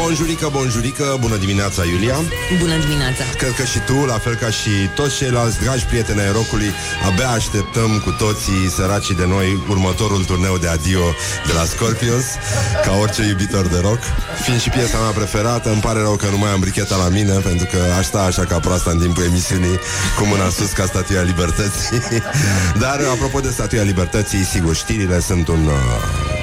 Bonjurică, bonjurică, bună dimineața, Iulia. Bună dimineața. Cred că și tu, la fel ca și toți ceilalți dragi prieteni ai rocului Abia așteptăm cu toții săracii de noi Următorul turneu de adio de la Scorpions Ca orice iubitor de rock. Fiind și piesa mea preferată, îmi pare rău că nu mai am bricheta la mine Pentru că aș sta așa ca proasta în timpul emisiunii Cu mâna sus ca statuia libertății. Dar, apropo de statuia libertății, sigur, știrile sunt un... Uh,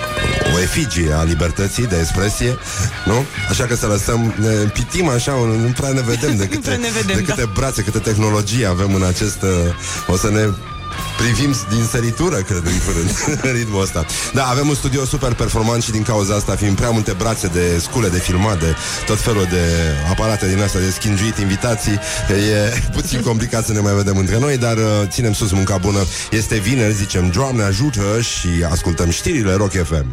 o efigie a libertății de expresie, nu? Așa că să lăsăm, ne pitim așa, nu prea ne vedem de câte, ne vedem, de câte da. brațe, câte tehnologie avem în acest... Uh, o să ne privim din săritură, cred, în curând, în ritmul ăsta. Da, avem un studio super performant și din cauza asta, fiind prea multe brațe de scule de filmat, de tot felul de aparate din asta, de schingiuit invitații, e puțin complicat să ne mai vedem între noi, dar uh, ținem sus munca bună. Este vineri, zicem, Doamne ajută și ascultăm știrile Rock FM.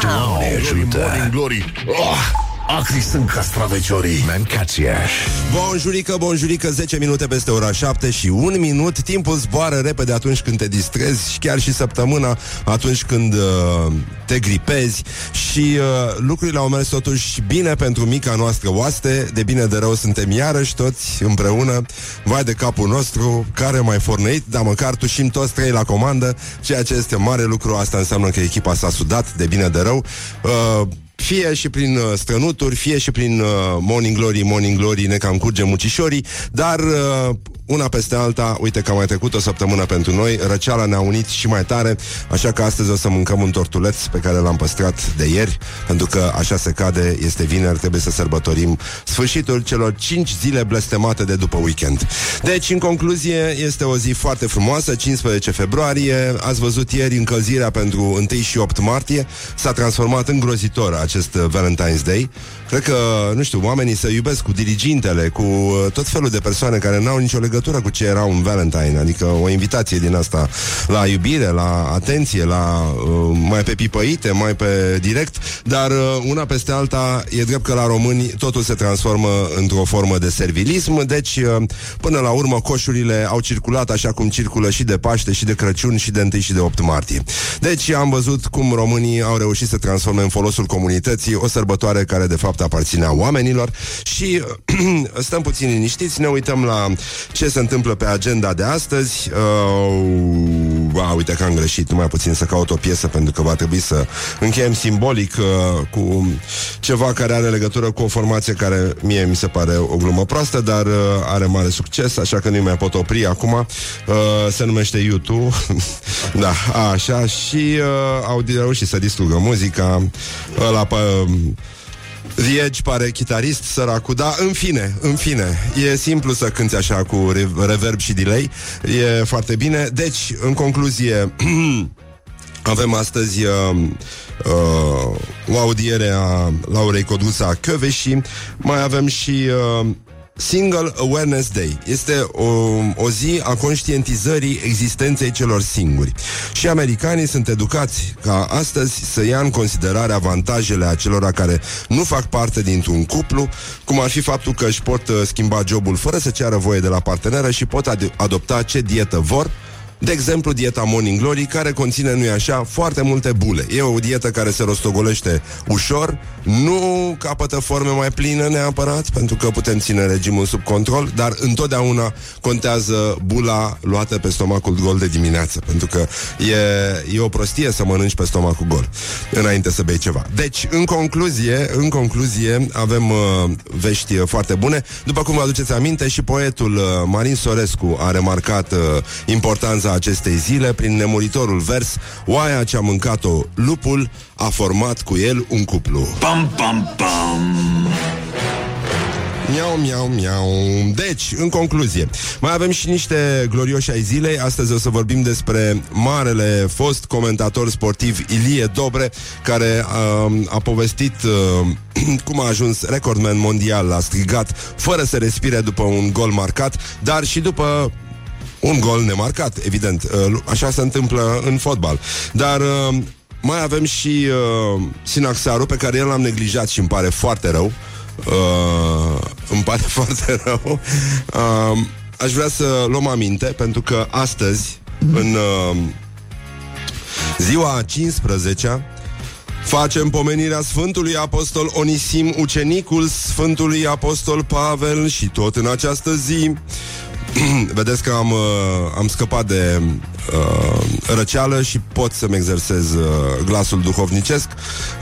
Doamne ajută Morning Glory oh, Acri sunt castraveciorii. Mancațiaș Bonjurică, bonjurică, 10 minute peste ora 7 și un minut. Timpul zboară repede atunci când te distrezi Și chiar și săptămâna atunci când uh, te gripezi. Și uh, lucrurile au mers totuși bine pentru mica noastră oaste. De bine de rău suntem iarăși toți împreună. Vai de capul nostru, care mai forneit Dar măcar tușim toți trei la comandă Ceea ce este mare lucru, asta înseamnă că echipa s-a sudat. De bine de rău. Uh, fie și prin uh, strănuturi, fie și prin uh, Morning Glory, Morning Glory, ne cam curge mucișorii, dar uh, una peste alta, uite că a mai trecut o săptămână pentru noi, răceala ne-a unit și mai tare, așa că astăzi o să mâncăm un tortuleț pe care l-am păstrat de ieri, pentru că așa se cade, este vineri, trebuie să sărbătorim sfârșitul celor 5 zile blestemate de după weekend. Deci, în concluzie, este o zi foarte frumoasă, 15 februarie, ați văzut ieri încălzirea pentru 1 și 8 martie, s-a transformat îngrozitor acest uh, Valentine's Day. Cred că, nu știu, oamenii se iubesc cu dirigintele, cu uh, tot felul de persoane care n-au nicio legătură cu ce era un Valentine, adică o invitație din asta la iubire, la atenție, la uh, mai pe pipăite, mai pe direct, dar uh, una peste alta e drept că la români totul se transformă într-o formă de servilism, deci uh, până la urmă coșurile au circulat așa cum circulă și de Paște, și de Crăciun, și de 1 și de 8 martie. Deci am văzut cum românii au reușit să transforme în folosul comunității o sărbătoare care de fapt aparținea oamenilor și stăm puțin liniștiți, ne uităm la ce se întâmplă pe agenda de astăzi. Uh, a, uite că am greșit, numai puțin să caut o piesă pentru că va trebui să încheiem simbolic uh, cu ceva care are legătură cu o formație care mie mi se pare o glumă proastă, dar uh, are mare succes, așa că nu mai pot opri acum. Uh, se numește YouTube. da, așa, și uh, au reușit să distrugă muzica. Ăla pe... Uh, The Edge pare chitarist, săracul, dar în fine, în fine, e simplu să cânti așa cu re- reverb și delay, e foarte bine. Deci, în concluzie, avem astăzi uh, uh, o audiere a Laurei Coduța Căveși, mai avem și uh, Single Awareness Day este o, o zi a conștientizării existenței celor singuri. Și americanii sunt educați ca astăzi să ia în considerare avantajele acelora care nu fac parte dintr-un cuplu, cum ar fi faptul că își pot uh, schimba jobul fără să ceară voie de la parteneră și pot ad- adopta ce dietă vor, de exemplu, dieta Morning Glory, care conține, nu-i așa, foarte multe bule. E o dietă care se rostogolește ușor, nu capătă forme mai plină neapărat, pentru că putem ține regimul sub control, dar întotdeauna contează bula luată pe stomacul gol de dimineață, pentru că e, e o prostie să mănânci pe stomacul gol înainte să bei ceva. Deci, în concluzie, în concluzie, avem uh, vești uh, foarte bune. După cum vă aduceți aminte, și poetul uh, Marin Sorescu a remarcat uh, importanța acestei zile prin nemuritorul vers Oaia ce-a mâncat-o lupul a format cu el un cuplu. Pam, pam, pam Miau, miau, miau. Deci, în concluzie, mai avem și niște glorioși ai zilei. Astăzi o să vorbim despre marele fost comentator sportiv Ilie Dobre, care uh, a povestit uh, cum a ajuns recordman mondial, a strigat fără să respire după un gol marcat, dar și după un gol nemarcat, evident. Uh, Așa se întâmplă în fotbal. Dar uh, mai avem și uh, Sinaxaru, pe care el l-am neglijat și îmi pare foarte rău. uh, îmi pare foarte rău. Uh, aș vrea să luăm aminte, pentru că astăzi, în uh, ziua 15 Facem pomenirea Sfântului Apostol Onisim, ucenicul Sfântului Apostol Pavel și tot în această zi Vedeți că am, uh, am scăpat de uh, răceală și pot să-mi exersez uh, glasul duhovnicesc.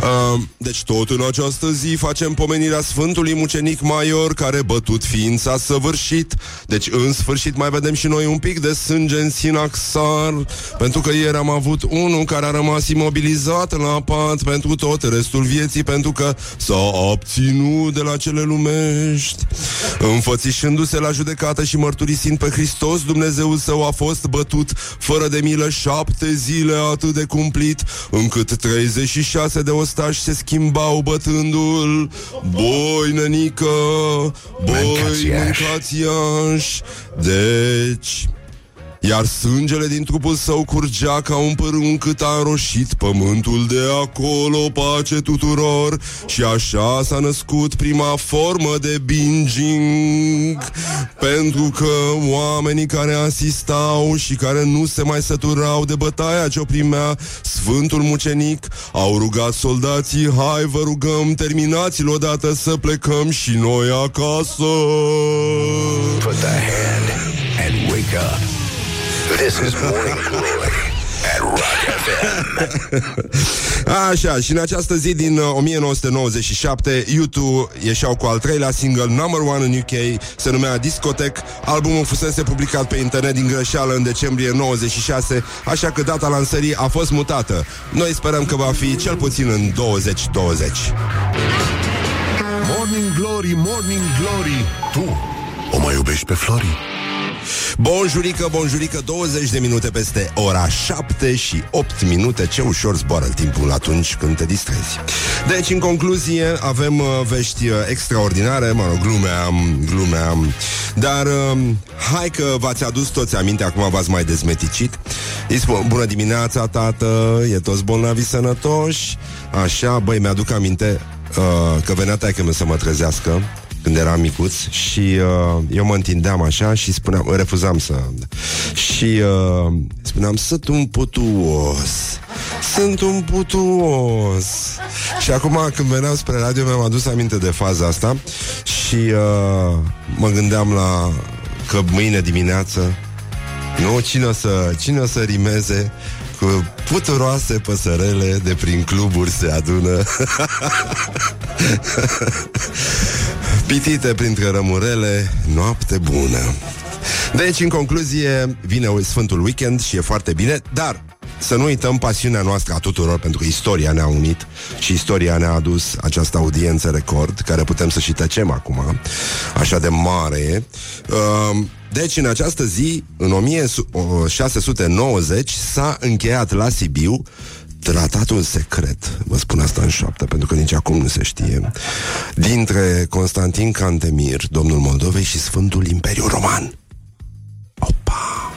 Uh, deci tot în această zi facem pomenirea Sfântului Mucenic Maior care bătut fiind s-a săvârșit. Deci în sfârșit mai vedem și noi un pic de sânge în sinaxar, pentru că ieri am avut unul care a rămas imobilizat la pat pentru tot restul vieții, pentru că s-a obținut de la cele lumești. Înfățișându-se la judecată și mărturisind pe Hristos, Dumnezeul său a fost bătut fără de milă șapte zile atât de cumplit, încât 36 de ostași se schimbau bătându-l. Boi, nenică, boi, mâncați Deci, iar sângele din trupul său curgea ca un părun cât a înroșit pământul de acolo, pace tuturor, și așa s-a născut prima formă de binging, pentru că oamenii care asistau și care nu se mai săturau de bătaia ce o primea Sfântul Mucenic, au rugat soldații, hai vă rugăm, terminați-l odată să plecăm și noi acasă. Put the hand and wake up. This is Morning Glory at Rock FM. Așa, și în această zi din 1997, uh, U2 ieșeau cu al treilea single, number one în UK, se numea Discotech. Albumul fusese publicat pe internet din greșeală în decembrie 96, așa că data lansării a fost mutată. Noi sperăm că va fi cel puțin în 2020. Morning Glory, Morning Glory, tu o mai iubești pe Flori? Bonjurică, bonjurică, 20 de minute peste ora 7 și 8 minute. Ce ușor zboară timpul atunci când te distrezi. Deci, în concluzie, avem uh, vești uh, extraordinare, mă rog, glumeam, glumeam, dar uh, hai că v-ați adus toți aminte, acum v-ați mai dezmeticit. Îi spun, bună dimineața, tată, e toți bolnavi sănătoși. Așa, băi, mi-aduc aminte uh, că venea taică să mă trezească când eram micuț și uh, eu mă întindeam așa și spuneam, refuzam să... Și uh, spuneam, sunt un putuos, sunt un putuos. Și acum când veneam spre radio mi-am adus aminte de faza asta și uh, mă gândeam la că mâine dimineață nu, cine o să, cine o să rimeze cu puturoase păsărele de prin cluburi se adună Pitite printre rămurele, noapte bună. Deci, în concluzie, vine Sfântul Weekend și e foarte bine, dar să nu uităm pasiunea noastră a tuturor, pentru că istoria ne-a unit și istoria ne-a adus această audiență record, care putem să și tăcem acum, așa de mare e. Uh, deci, în această zi, în 1690, s-a încheiat la Sibiu tratatul secret, vă spun asta în șoaptă, pentru că nici acum nu se știe, dintre Constantin Cantemir, domnul Moldovei, și Sfântul Imperiu Roman. Opa!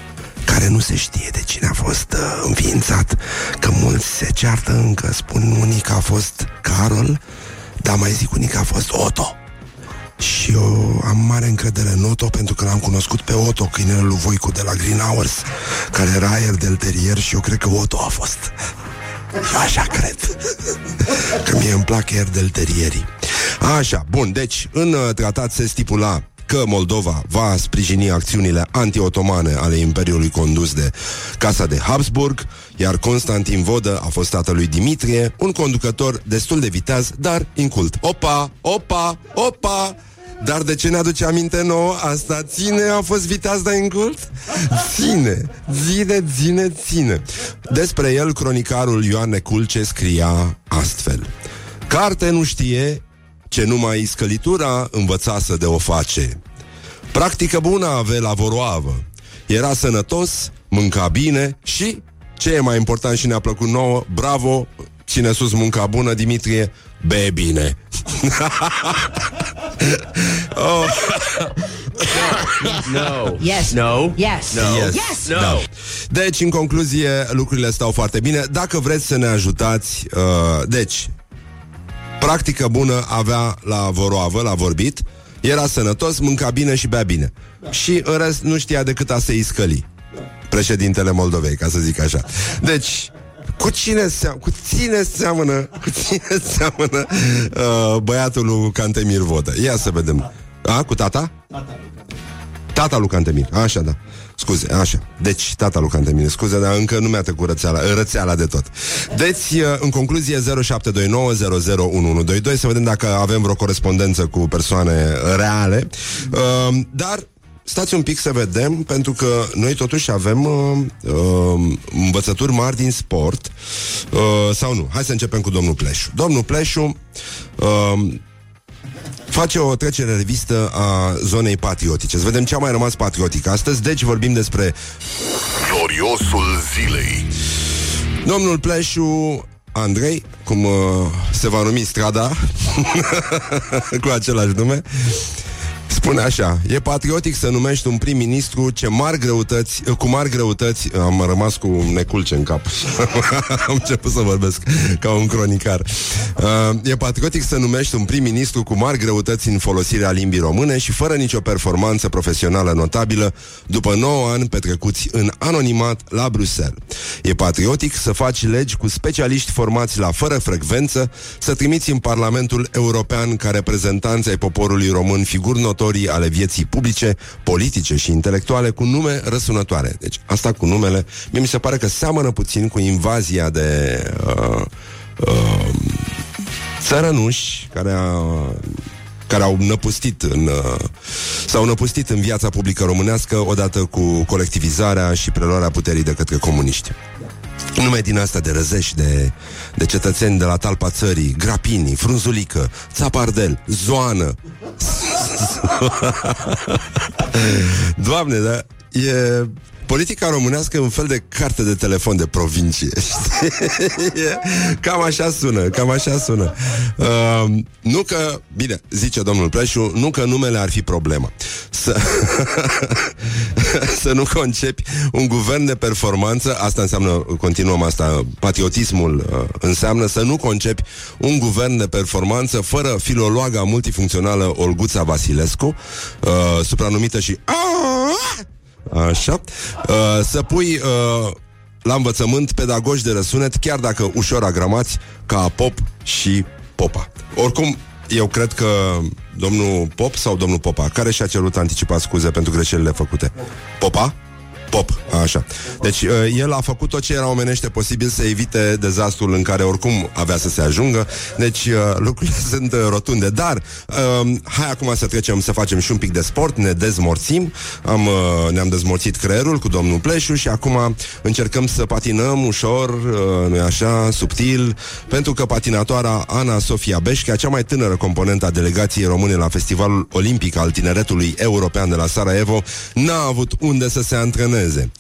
Care nu se știe de cine a fost uh, înființat, că mulți se ceartă încă, spun unii că a fost Carol, dar mai zic unii că a fost Otto. Și eu am mare încredere în Otto pentru că l-am cunoscut pe Otto, câinele lui Voicu de la Green Hours, care era aer del terier și eu cred că Otto a fost. Eu așa cred. Că mie îmi plac del terierii. Așa, bun, deci în uh, tratat se stipula că Moldova va sprijini acțiunile anti-otomane ale Imperiului condus de Casa de Habsburg, iar Constantin Vodă a fost tatălui Dimitrie, un conducător destul de viteaz, dar incult. Opa, opa, opa! Dar de ce ne aduce aminte nouă? Asta ține, a fost viteaz de incult? Ține, ține, ține, ține. Despre el, cronicarul Ioan Neculce scria astfel. Carte nu știe ce numai scălitura învățasă de o face. Practică bună avea la voroavă. Era sănătos, mânca bine și, ce e mai important și ne-a plăcut nouă, bravo, cine sus munca bună, Dimitrie, be bine. oh. no. Yes. No. Yes. No. Yes. yes. No. Da. Deci, în concluzie, lucrurile stau foarte bine. Dacă vreți să ne ajutați, uh, deci, practică bună avea la voroavă, la vorbit, era sănătos, mânca bine și bea bine. Și în rest nu știa decât a se iscăli. Președintele Moldovei, ca să zic așa. Deci, cu cine, seamănă, cu cine seamănă, cu cine seamănă uh, băiatul lui Cantemir Vodă? Ia să vedem. A, cu tata? Tata lui Cantemir, așa da. Scuze, așa. Deci, tata lui Cantemir, scuze, dar încă nu mi-a trecut rățeala, rățeala de tot. Deci, uh, în concluzie, 0729001122, să vedem dacă avem vreo corespondență cu persoane reale. Uh, dar stați un pic să vedem, pentru că noi totuși avem uh, uh, învățături mari din sport, uh, sau nu? Hai să începem cu domnul Pleșu. Domnul Pleșu uh, face o trecere revistă a zonei patriotice. Să vedem ce a mai rămas patriotic astăzi. Deci vorbim despre Gloriosul zilei. domnul Pleșu Andrei, cum uh, se va numi strada, cu același nume, Spune așa, e patriotic să numești un prim-ministru ce mari greutăți, cu mari greutăți, am rămas cu neculce în cap. am început să vorbesc ca un cronicar. Uh, e patriotic să numești un prim-ministru cu mari greutăți în folosirea limbii române și fără nicio performanță profesională notabilă după 9 ani petrecuți în anonimat la Bruxelles. E patriotic să faci legi cu specialiști formați la fără frecvență, să trimiți în Parlamentul European ca reprezentanți ai poporului român figuri notorii ale vieții publice, politice și intelectuale cu nume răsunătoare. Deci asta cu numele, mie mi se pare că seamănă puțin cu invazia de uh, uh, țărănuși care a care au năpustit în, uh, s-au năpustit în viața publică românească odată cu colectivizarea și preluarea puterii de către comuniști. Nume din asta de răzești, de, de cetățeni de la talpa țării, Grapini, Frunzulică, Țapardel, Zoană. Doamne, da, e politica românească e un fel de carte de telefon de provincie. cam așa sună, cam așa sună. Uh, nu că, bine, zice domnul Pleșu, nu că numele ar fi problema. Să, să nu concepi un guvern de performanță, asta înseamnă, continuăm asta, patriotismul uh, înseamnă să nu concepi un guvern de performanță fără filologa multifuncțională Olguța Vasilescu, uh, supranumită și Așa. Uh, să pui uh, la învățământ pedagogi de răsunet, chiar dacă ușor agramați, ca Pop și Popa. Oricum, eu cred că domnul Pop sau domnul Popa, care și-a cerut anticipat scuze pentru greșelile făcute? Popa? Pop, așa. Deci uh, el a făcut tot ce era omenește posibil să evite dezastrul în care oricum avea să se ajungă. Deci uh, lucrurile sunt uh, rotunde. Dar uh, hai acum să trecem să facem și un pic de sport, ne dezmorțim. Am, uh, ne-am dezmorțit creierul cu domnul Pleșu și acum încercăm să patinăm ușor, uh, nu așa, subtil, pentru că patinatoara Ana Sofia Beșca, cea mai tânără componentă a delegației române la Festivalul Olimpic al Tineretului European de la Sarajevo, n-a avut unde să se antreneze antreneze.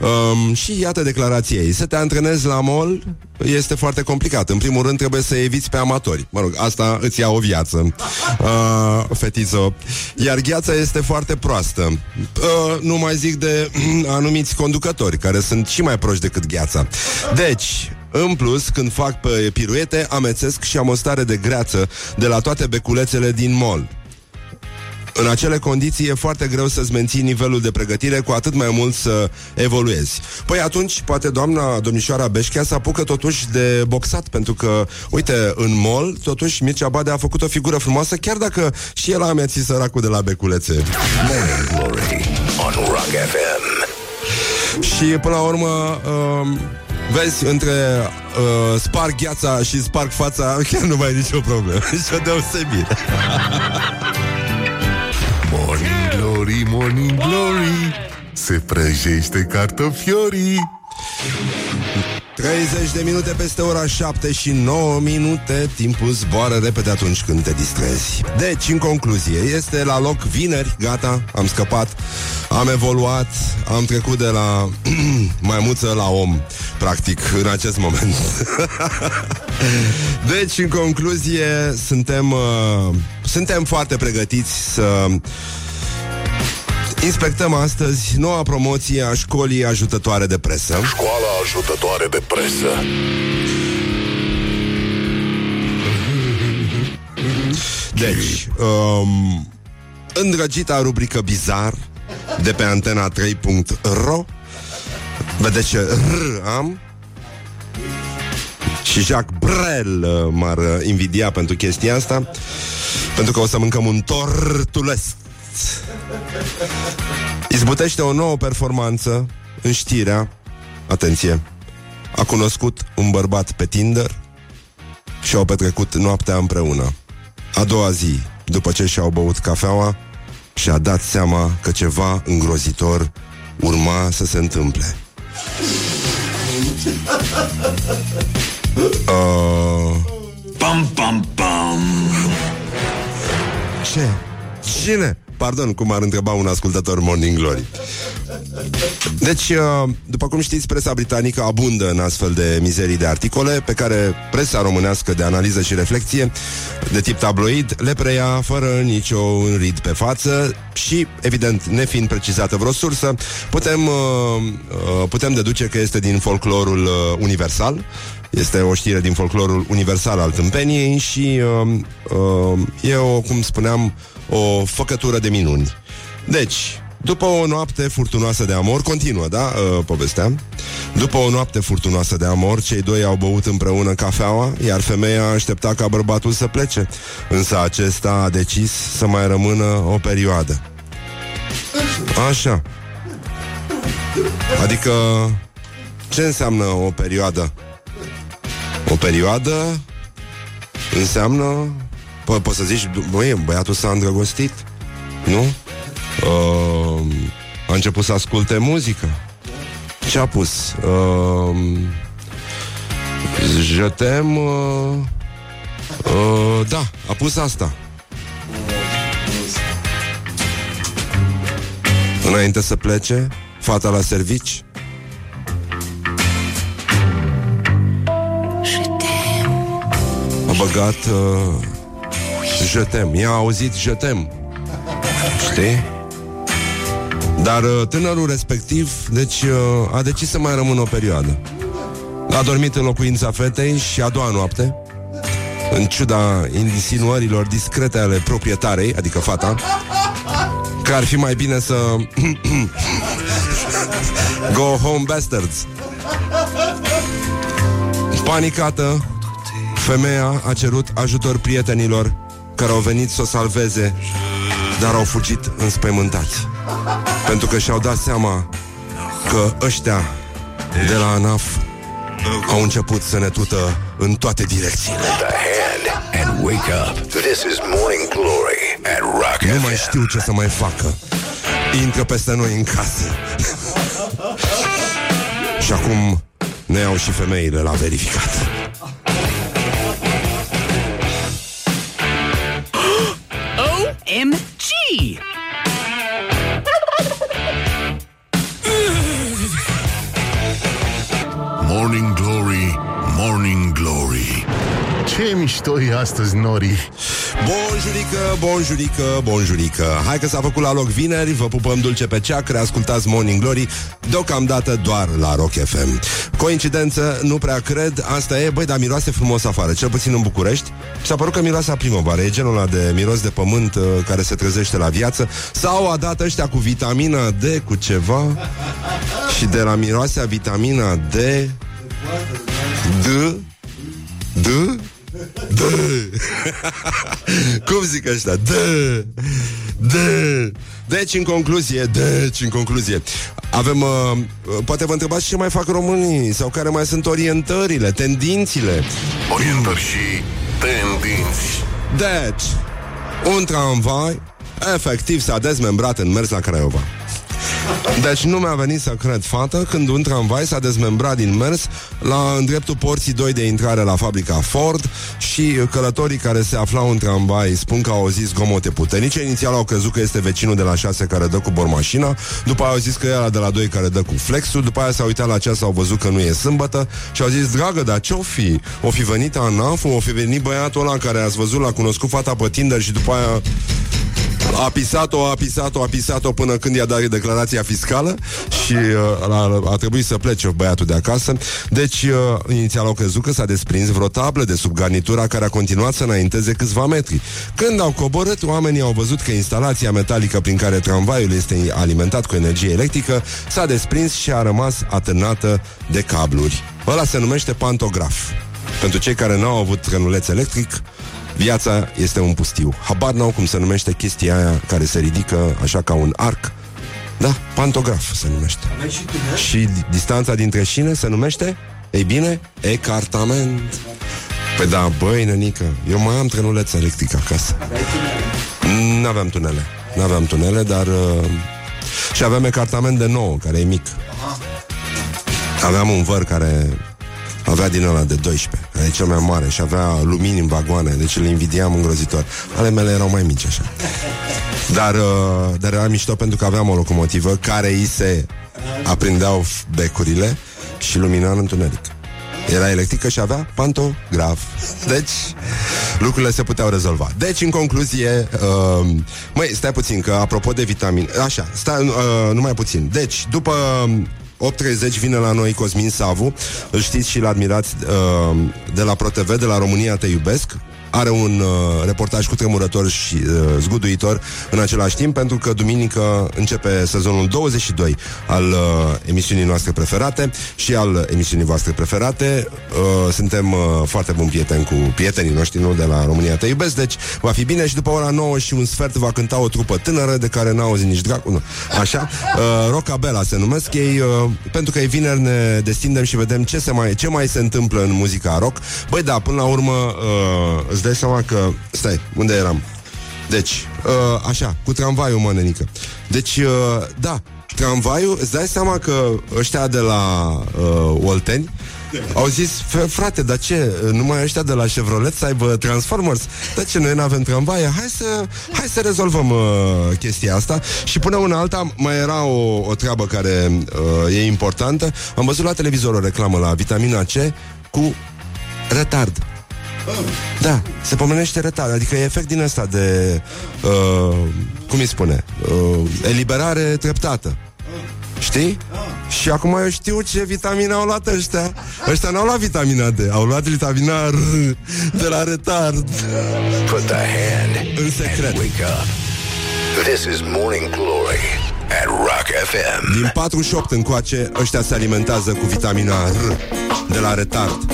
Um, și iată declarația ei. Să te antrenezi la mall este foarte complicat. În primul rând trebuie să eviți pe amatori. Mă rog, asta îți ia o viață. Uh, fetiță. Iar gheața este foarte proastă. Uh, nu mai zic de anumiți conducători, care sunt și mai proști decât gheața. Deci, în plus, când fac pe piruete, amețesc și am o stare de greață de la toate beculețele din mall. În acele condiții e foarte greu să-ți menții nivelul de pregătire, cu atât mai mult să evoluezi. Păi atunci, poate doamna domnișoara Beșchea să apucă totuși de boxat, pentru că, uite, în mall, totuși Mircea Bade a făcut o figură frumoasă, chiar dacă și el a amețit săracul de la beculețe. Morning Glory on Rock FM. Și până la urmă, uh, vezi, între uh, sparg gheața și sparg fața, chiar nu mai e nicio problemă, nicio deosebire. Morning Glory, Morning Glory. Se prăjește cartofiorii. 30 de minute peste ora 7 și 9 minute. Timpul zboară repede atunci când te distrezi. Deci, în concluzie, este la loc vineri. Gata, am scăpat. Am evoluat, am trecut de la Maimuță la om Practic, în acest moment. Deci, în concluzie Suntem uh, Suntem foarte pregătiți să Inspectăm astăzi noua promoție a școlii ajutătoare de presă. Școala ajutătoare de presă. Deci, um, îndrăgita rubrică Bizar de pe antena 3.ro Vedeți ce R am? Și Jacques Brel uh, m-ar uh, invidia pentru chestia asta Pentru că o să mâncăm un tortulest Izbutește o nouă performanță în știrea Atenție A cunoscut un bărbat pe Tinder Și au petrecut noaptea împreună A doua zi, după ce și-au băut cafeaua Și-a dat seama că ceva îngrozitor urma să se întâmple Uh... Pam, pam, pam. Ce? Cine? Pardon, cum ar întreba un ascultător Morning Glory. Deci, uh, după cum știți, presa britanică abundă în astfel de mizerii de articole pe care presa românească de analiză și reflexie de tip tabloid le preia fără nicio înrid pe față și, evident, nefiind precizată vreo sursă, putem, uh, uh, putem deduce că este din folclorul universal este o știre din folclorul universal al tâmpeniei și uh, uh, e o, cum spuneam, o făcătură de minuni. Deci, după o noapte furtunoasă de amor, continuă, da, uh, povestea. După o noapte furtunoasă de amor, cei doi au băut împreună cafeaua, iar femeia aștepta ca bărbatul să plece. Însă acesta a decis să mai rămână o perioadă. Așa. Adică, ce înseamnă o perioadă? O perioadă înseamnă... Po- poți să zici, băi, băiatul s-a îndrăgostit, nu? Uh, a început să asculte muzică. Ce a pus? Uh, Jetem... Uh, uh, da, a pus asta. Înainte să plece, fata la servici, băgat uh, Jetem, i-a auzit Jetem. Știi? Dar uh, tânărul respectiv Deci uh, a decis să mai rămână o perioadă. A dormit în locuința fetei Și a doua noapte În ciuda insinuărilor discrete ale proprietarei Adică fata Că ar fi mai bine să Go home bastards. Panicată Femeia a cerut ajutor prietenilor care au venit să o salveze, dar au fugit înspăimântați. Pentru că și-au dat seama că ăștia de la ANAF au început să ne tută în toate direcțiile. And wake up. This is Morning Glory at Rock Nu mai știu ce să mai facă. Intră peste noi în casă. și acum ne iau și femeile la verificat. Ce mișto e astăzi, Nori. Bonjurică, bonjurică, bonjurică. Hai că s-a făcut la loc vineri Vă pupăm dulce pe ceacră Ascultați Morning Glory Deocamdată doar la Rock FM Coincidență, nu prea cred Asta e, băi, dar miroase frumos afară Cel puțin în București. S-a părut că miroase a primăvară E genul ăla de miros de pământ uh, Care se trezește la viață. Sau a dat ăștia cu vitamina D Cu ceva? Și de la miroasea vitamina D D D D Cum zic ăștia? D D Deci, în concluzie, deci, în concluzie Avem, uh, poate vă întrebați ce mai fac românii Sau care mai sunt orientările, tendințile? Orientări și tendinți. Deci, un tramvai Efectiv s-a dezmembrat în mers la Craiova deci nu mi-a venit să cred, fată, când un tramvai s-a dezmembrat din mers la în dreptul porții 2 de intrare la fabrica Ford și călătorii care se aflau în tramvai spun că au auzit zgomote puternice. Inițial au crezut că este vecinul de la 6 care dă cu bormașina, după aia au zis că era de la 2 care dă cu flexul, după aia s-au uitat la ceas, au văzut că nu e sâmbătă și au zis, dragă, dar ce-o fi? O fi venit ANAF, o fi venit băiatul ăla care ați văzut, l-a cunoscut fata pe Tinder și după aia A pisat-o, a pisat-o, a pisat-o până când i-a dat declarația fiscală și uh, a, a trebuit să plece băiatul de acasă. Deci, uh, inițial au crezut că s-a desprins vreo tablă de sub garnitura care a continuat să înainteze câțiva metri. Când au coborât, oamenii au văzut că instalația metalică prin care tramvaiul este alimentat cu energie electrică s-a desprins și a rămas atârnată de cabluri. Ăla se numește pantograf. Pentru cei care n-au avut trenuleț electric, Viața este un pustiu. Habar n-au cum se numește chestia aia care se ridică așa ca un arc. Da, pantograf se numește. Și, și distanța dintre șine se numește, ei bine, ecartament. Păi da, băi, nenică, eu mai am trenuleț electric acasă. N-aveam tunele. N-aveam tunele, dar... Uh, și aveam ecartament de nou, care e mic. Aveam un văr care avea din ăla de 12, e cel mai mare și avea lumini în vagoane, deci îl invidiam îngrozitor. Ale mele erau mai mici așa. Dar, uh, dar era mișto pentru că aveam o locomotivă care îi se aprindeau becurile și lumina în întuneric. Era electrică și avea pantograf. Deci, lucrurile se puteau rezolva. Deci, în concluzie, uh, măi, stai puțin, că apropo de vitamine... Așa, stai, uh, numai puțin. Deci, după 8.30 vine la noi Cosmin Savu. Îl știți și l admirați uh, De la ProTV, de la România Te Iubesc are un uh, reportaj cu tremurător și uh, zguduitor în același timp, pentru că duminică începe sezonul 22 al uh, emisiunii noastre preferate și al emisiunii voastre preferate. Uh, suntem uh, foarte buni prieteni cu prietenii noștri, nu de la România Te Iubesc, deci va fi bine și după ora 9 și un sfert va cânta o trupă tânără de care n-au auzit nici dracu, nu. Așa? Uh, Rocabella se numesc ei, uh, pentru că e vineri ne destindem și vedem ce, se mai, ce mai se întâmplă în muzica rock. Băi, da, până la urmă uh, îți dai seama că... Stai, unde eram? Deci, uh, așa, cu tramvaiul, mă, nenică. Deci, uh, da, tramvaiul, îți dai seama că ăștia de la uh, Olteni au zis, frate, dar ce, numai ăștia de la Chevrolet să aibă Transformers? Dar ce, noi nu avem tramvaie? Hai să, hai să rezolvăm uh, chestia asta. Și până una alta mai era o, o treabă care uh, e importantă. Am văzut la televizor o reclamă la vitamina C cu retard. Da, se pomenește retard Adică e efect din ăsta de uh, Cum îi spune uh, Eliberare treptată. Știi? Și acum eu știu ce vitamina au luat ăștia. Ăștia n-au luat vitamina D Au luat vitamina R De la retard. Put the hand În secret. wake up. This is Morning Glory At Rock FM Din 48 încoace Ăștia se alimentează cu vitamina R De la retard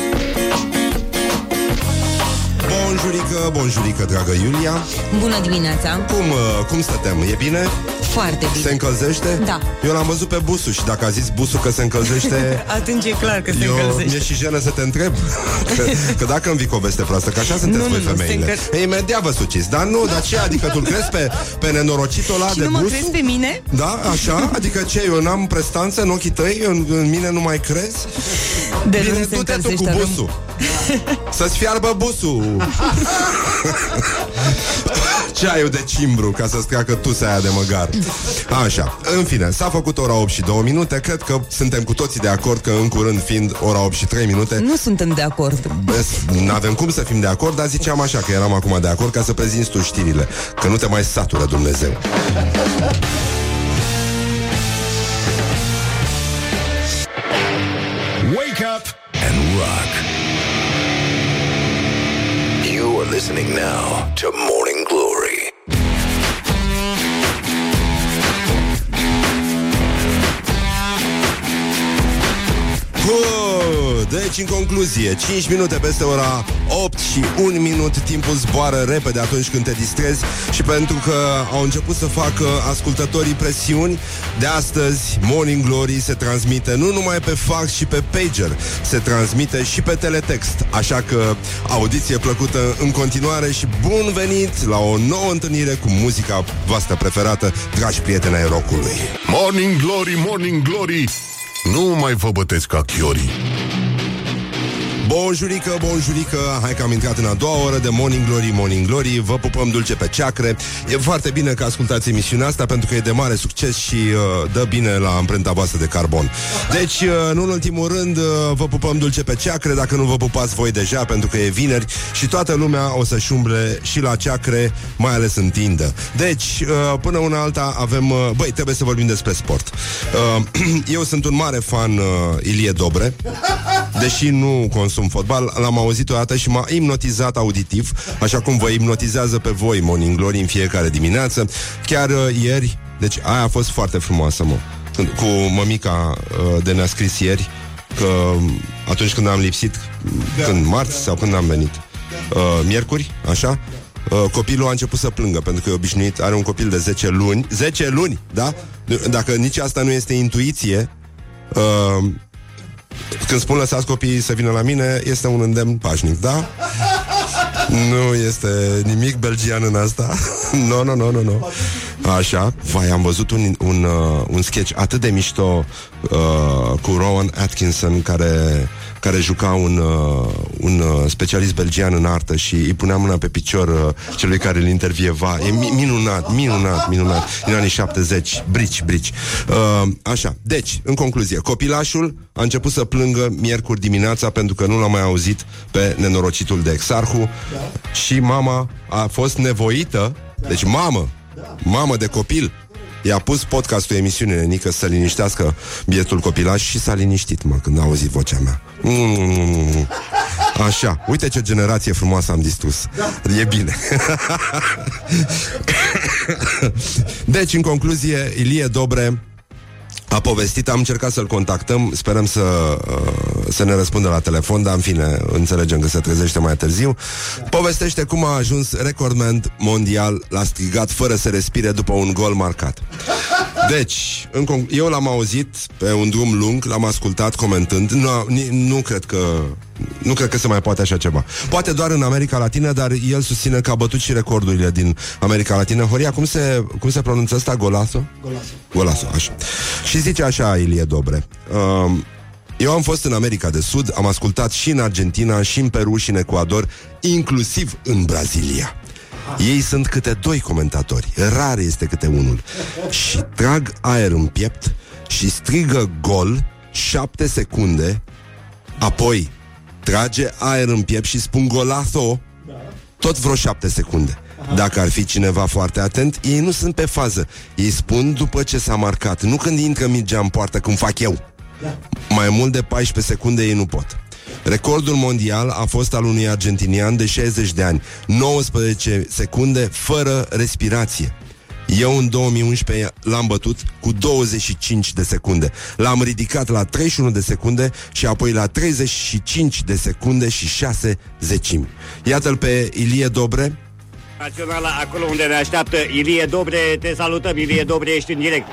Bonjurică, bonjurică, dragă Iulia Bună dimineața Cum, uh, cum stătem? E bine? Foarte bine Se încălzește? Da Eu l-am văzut pe busul și dacă a zis busul că se încălzește Atunci e clar că se eu, încălzește Mi-e și jenă să te întreb că, că dacă îmi vii cu o veste proastă Că așa sunteți Nu, voi nu, nu, femeile se încăl- Ei, imediat vă suciți Dar nu, dar ce? Adică tu crezi pe, pe nenorocitul ăla Și de nu mă bus? crezi pe mine? Da, așa? Adică ce? Eu n-am prestanță în ochii tăi? În, în mine nu mai crezi? De Bine, rând se du-te tu cu încălzește busul Să-ți fiarbă busul Ceaiul de cimbru Ca să-ți treacă tusea aia de măgar Așa, în fine S-a făcut ora 8 și 2 minute. Cred că suntem cu toții de acord că în curând fiind ora 8 și 3 minute Nu suntem de acord. Nu avem cum să fim de acord Dar ziceam așa că eram acum de acord Ca să prezinți tu știrile Că nu te mai satură Dumnezeu. Wake up and rock. You are listening now to Morning Bă, Deci, în concluzie, 5 minute peste ora 8 și 1 minut Timpul zboară repede atunci când te distrezi Și pentru că au început să facă ascultătorii presiuni De astăzi, Morning Glory se transmite nu numai pe fax și pe pager Se transmite și pe teletext. Așa că audiție plăcută în continuare Și bun venit la o nouă întâlnire cu muzica voastră preferată Dragi prieteni ai rockului. Morning Glory, Morning Glory Nu mai vă bătesc ca chiorii Bonjurică, bonjurică, hai că am intrat în a doua oră de Morning Glory, Morning Glory Vă pupăm dulce pe ceacre. E foarte bine că ascultați emisiunea asta Pentru că e de mare succes și uh, dă bine la amprenta voastră de carbon. Deci, uh, nu în ultimul rând, uh, vă pupăm dulce pe ceacre Dacă nu vă pupați voi deja, pentru că e vineri Și toată lumea o să-și umble și la ceacre Mai ales în tindă. Deci, uh, până una alta avem uh, Băi, trebuie să vorbim despre sport. Uh, Eu sunt un mare fan uh, Ilie Dobre Deși nu consum fotbal, l-am auzit o dată și m-a hipnotizat auditiv, așa cum vă hipnotizează pe voi Morning Glory în fiecare dimineață. Chiar uh, ieri, deci aia a fost foarte frumoasă, mă. Când, cu mămica uh, de ne-a scris ieri că um, atunci când am lipsit, da, când marți da. sau când am venit, uh, miercuri, așa, Uh, copilul a început să plângă pentru că e obișnuit, are un copil de 10 luni 10 luni, da? Dacă nici asta nu este intuiție uh, când spun lăsați copiii să vină la mine, este un îndemn pașnic, da? Nu este nimic belgian în asta. Nu, nu, nu, nu, nu Așa, vai, am văzut un, un, uh, un sketch atât de mișto uh, Cu Rowan Atkinson Care care juca un, uh, un uh, specialist belgian în artă și îi punea mâna pe picior uh, celui care îl intervieva. E mi- minunat, minunat, minunat. Din anii 70, brici, brici. Uh, așa, deci, în concluzie, copilașul a început să plângă miercuri dimineața pentru că nu l-a mai auzit pe nenorocitul de exarhu da. și mama a fost nevoită, deci mamă, mamă de copil, I-a pus podcastul emisiunii Nenică să liniștească bietul copilaș și s-a liniștit, mă, când a auzit vocea mea. Mm, așa, uite ce generație frumoasă am distrus. Da. E bine. deci, în concluzie, Ilie Dobre a povestit, am încercat să-l contactăm, sperăm să, uh, să ne răspundă la telefon, dar în fine, înțelegem că se trezește mai târziu. Povestește cum a ajuns recordman mondial la strigat fără să respire după un gol marcat. Deci, în conc- eu l-am auzit pe un drum lung, l-am ascultat comentând, nu, nu cred că nu cred că se mai poate așa ceva. Poate doar în America Latină, dar el susține că a bătut și recordurile din America Latină. Horia, cum se, cum se pronunță asta? Golaso? Golaso. Golaso, așa. Și zice așa Ilie Dobre. Um, eu am fost în America de Sud, am ascultat și în Argentina, și în Peru, și în Ecuador, inclusiv în Brazilia. Ei sunt câte doi comentatori, rar este câte unul. Și trag aer în piept și strigă gol șapte secunde, apoi trage aer în piept și spun golazo tot vreo șapte secunde. Dacă ar fi cineva foarte atent, ei nu sunt pe fază. Ei spun după ce s-a marcat, nu când intră mingea în poartă, cum fac eu. Mai mult de 14 secunde ei nu pot. Recordul mondial a fost al unui argentinian de 60 de ani, 19 secunde fără respirație. Eu în 2011 l-am bătut cu 25 de secunde. L-am ridicat la 31 de secunde și apoi la 35 de secunde și 6 zecimi. Iată-l pe Ilie Dobre. Naționala, acolo unde ne așteaptă Ilie Dobre, te salutăm, Ilie Dobre, ești în direct.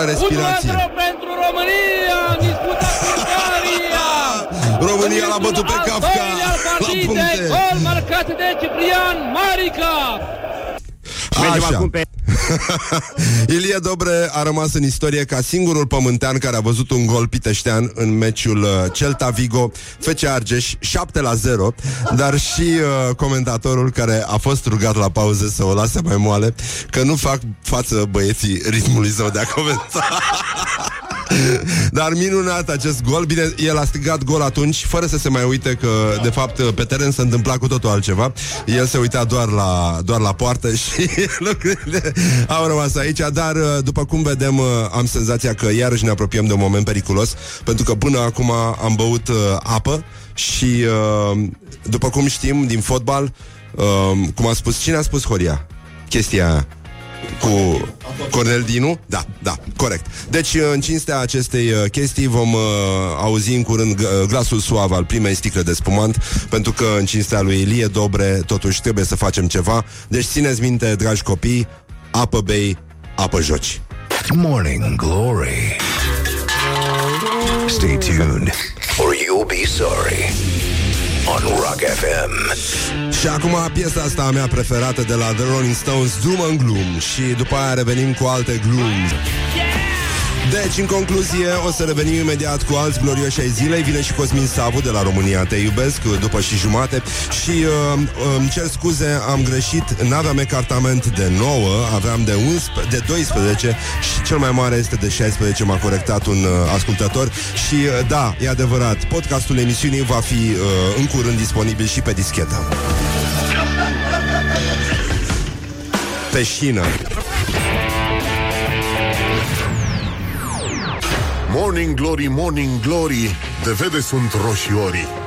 O singură respirație pentru România, disputat cu Ungaria. România l-a bătut pe Al Kafka doilea La partide, puncte gol marcat de Ciprian Marica. Mergem Așa. acum pe Ilie Dobre a rămas în istorie ca singurul pământean care a văzut un gol piteștean în meciul uh, Celta Vigo FC Argeș 7 la 0, dar și uh, comentatorul care a fost rugat la pauză să o lase mai moale, că nu fac față băieții ritmului său de a comenta. Dar minunat acest gol. Bine, el a strigat gol atunci Fără să se mai uite că, de fapt, pe teren se întâmpla cu totul altceva. El se uita doar la, doar la poartă Și lucrurile au rămas aici. Dar, după cum vedem, am senzația că Iarăși ne apropiem de un moment periculos Pentru că până acum am băut uh, apă Și, uh, după cum știm, din fotbal uh, Cum a spus, cine a spus Horia? Chestia aia cu Cornel Dinu? Da, da, corect. Deci, în cinstea acestei uh, chestii, vom uh, auzi în curând uh, glasul suav al primei sticle de spumant, pentru că în cinstea lui Ilie Dobre, totuși trebuie să facem ceva. Deci, țineți minte, dragi copii, apă bei, apă joci. Morning Glory. Stay tuned, or you'll be sorry. On Rock FM. Și acum piesa asta a mea preferată de la The Rolling Stones, Doom and Gloom Și după aia revenim cu alte glooms deci, în concluzie, o să revenim imediat cu alți glorioși ai zilei. Vine și Cosmin Savu de la România Te iubesc, după și jumate. Și uh, îmi cer scuze, am greșit, n-aveam ecartament de 9, aveam de, 11, de 12 și cel mai mare este de 16, m-a corectat un uh, ascultător. Și uh, da, e adevărat, podcastul emisiunii va fi uh, în curând disponibil și pe dischetă. Pe șină. Morning Glory, Morning Glory De vede sunt roșiorii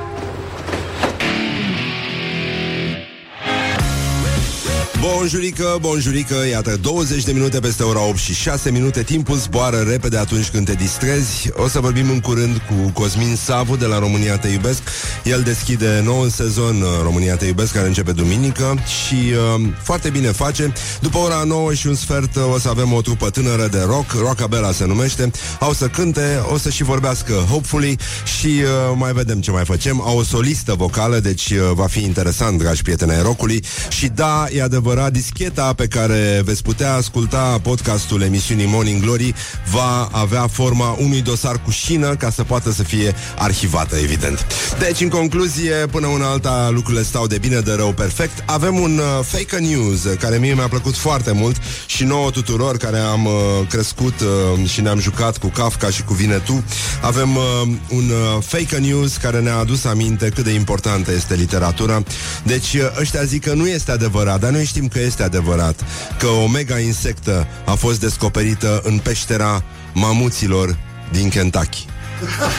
Bonjurică, bonjurică, iată 20 de minute peste ora 8 și 6 minute Timpul zboară repede atunci când te distrezi. O să vorbim în curând cu Cosmin Savu de la România Te Iubesc. El deschide nou sezon uh, România Te Iubesc care începe duminică Și uh, foarte bine face. După ora 9 și un sfert uh, o să avem o trupă tânără de rock Rockabella se numește. Au să cânte, o să și vorbească Hopefully Și uh, mai vedem ce mai facem. Au o solistă vocală, deci uh, va fi interesant Dragi prieteni ai rockului. Și da, e adevărat adevărat, discheta pe care veți putea asculta podcastul emisiunii Morning Glory va avea forma unui dosar cu șină ca să poată să fie arhivată, evident. Deci, în concluzie, până una alta lucrurile stau de bine, de rău perfect. Avem un uh, fake news care mie mi-a plăcut foarte mult și nouă tuturor care am uh, crescut uh, și ne-am jucat cu Kafka și cu Vinetu. Avem uh, un uh, fake news care ne-a adus aminte cât de importantă este literatura. Deci, uh, ăștia zic că nu este adevărat, dar noi știm că este adevărat că o mega insectă a fost descoperită în peștera mamuților din Kentucky.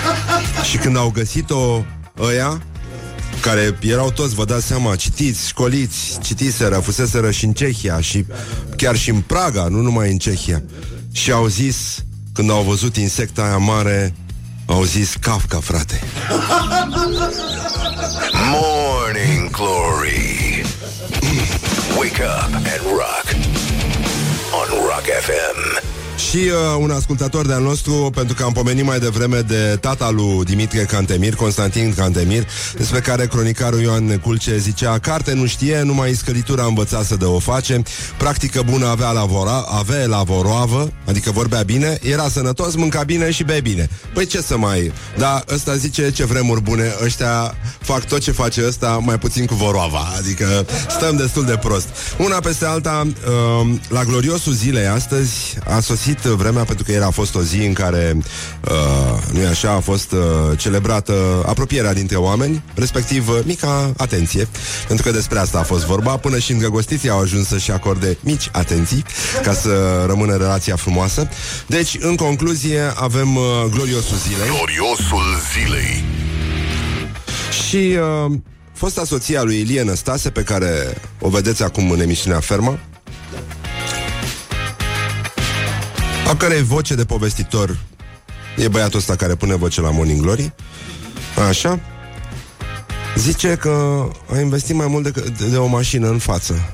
și când au găsit-o ăia, care erau toți, vă dați seama, citiți, școliți, citiseră, fuseseră și în Cehia și chiar și în Praga, nu numai în Cehia. Și au zis, când au văzut insecta aia mare, au zis Kafka, frate. Morning Glory. Wake up and rock. On Rock FM. Și uh, un ascultător de-al nostru, pentru că am pomenit mai devreme de tata lui Dimitrie Cantemir, Constantin Cantemir, despre care cronicarul Ioan Neculce zicea Carte nu știe, numai scălitura învățase de o face, practică bună avea la vora, avea la voroavă, adică vorbea bine, era sănătos, mânca bine și bea bine. Păi ce să mai... Da, ăsta zice ce vremuri bune, ăștia fac tot ce face ăsta, mai puțin cu voroava, adică stăm destul de prost. Una peste alta, uh, la gloriosul zilei astăzi a sosit vremea pentru că era a fost o zi în care, uh, nu e așa, a fost uh, celebrată apropierea dintre oameni, respectiv uh, mica atenție, pentru că despre asta a fost vorba, până și îndrăgostiții au ajuns să-și acorde mici atenții ca să rămână relația frumoasă. Deci, în concluzie, avem uh, gloriosul zilei. Gloriosul zilei. Și uh, fosta soția lui Ilie Năstase, pe care o vedeți acum în emisiunea Ferma, a cărei voce de povestitor e băiatul ăsta care pune voce la Morning Glory, așa, zice că a investit mai mult de, de, de o mașină în față.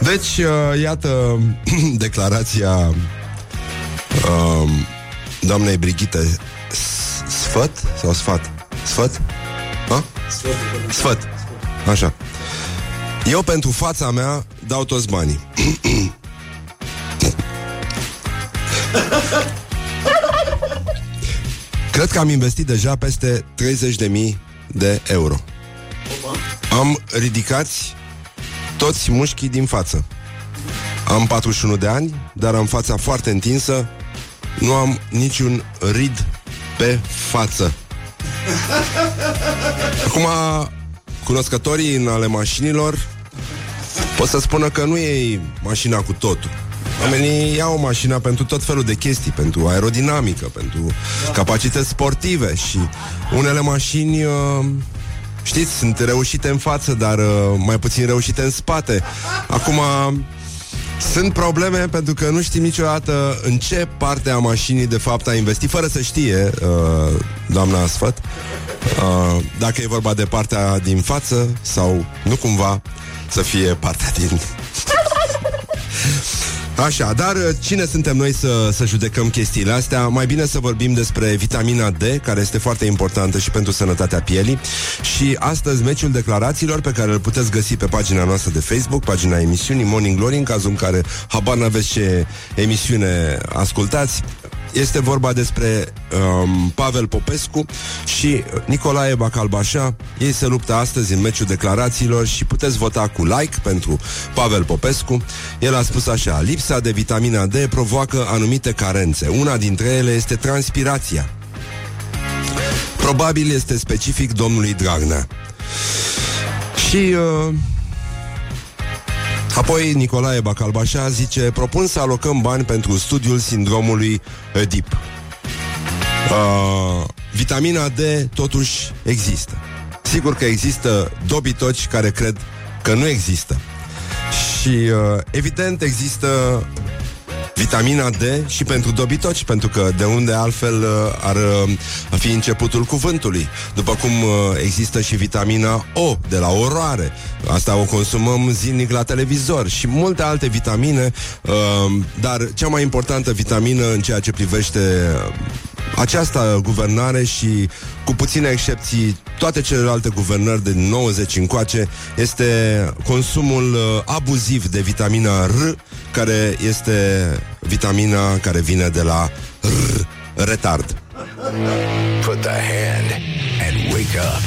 Deci, uh, iată declarația uh, doamnei Brigitte Sfăt sau sfat? Sfăt? Ha? Sfăt. Așa. Eu pentru fața mea dau toți banii. Cred că am investit deja peste 30.000 de euro. Am ridicați toți mușchii din față. Am 41 de ani, dar am fața foarte întinsă, nu am niciun rid pe față. Acum, cunoscătorii în ale mașinilor pot să spună că nu e mașina cu totul. Oamenii iau mașina pentru tot felul de chestii, pentru aerodinamică, pentru capacități sportive și unele mașini, uh, știți, sunt reușite în față, dar uh, mai puțin reușite în spate. Acum, sunt probleme pentru că nu știm niciodată în ce parte a mașinii de fapt a investit, fără să știe uh, doamna Sfăt, uh, dacă e vorba de partea din față sau nu cumva să fie partea din... Așa, dar uh, cine suntem noi să, să judecăm chestiile astea? Mai bine să vorbim despre vitamina D, care este foarte importantă și pentru sănătatea pielii. Și astăzi meciul declarațiilor pe care îl puteți găsi pe pagina noastră de Facebook, pagina emisiunii Morning Glory, în cazul în care habar n-aveți ce emisiune ascultați. Este vorba despre um, Pavel Popescu și Nicolae Bacalbașa. Ei se luptă astăzi în meciul declarațiilor și puteți vota cu like pentru Pavel Popescu. El a spus așa, lipsa de vitamina D provoacă anumite carențe. Una dintre ele este transpirația. Probabil este specific domnului Dragnea. Și uh, Apoi Nicolae Bacalbașa zice Propun să alocăm bani pentru studiul sindromului Oedip. Uh, Vitamina D totuși există. Sigur că există dobitoci care cred că nu există. Și uh, evident există vitamina D și pentru dobitoci, pentru că de unde altfel uh, ar uh, fi începutul cuvântului. După cum uh, există și vitamina O de la oroare. Asta o consumăm zilnic la televizor și multe alte vitamine, dar cea mai importantă vitamină în ceea ce privește această guvernare și cu puține excepții toate celelalte guvernări de 90 încoace este consumul abuziv de vitamina R care este vitamina care vine de la R, retard. Put the hand and wake up.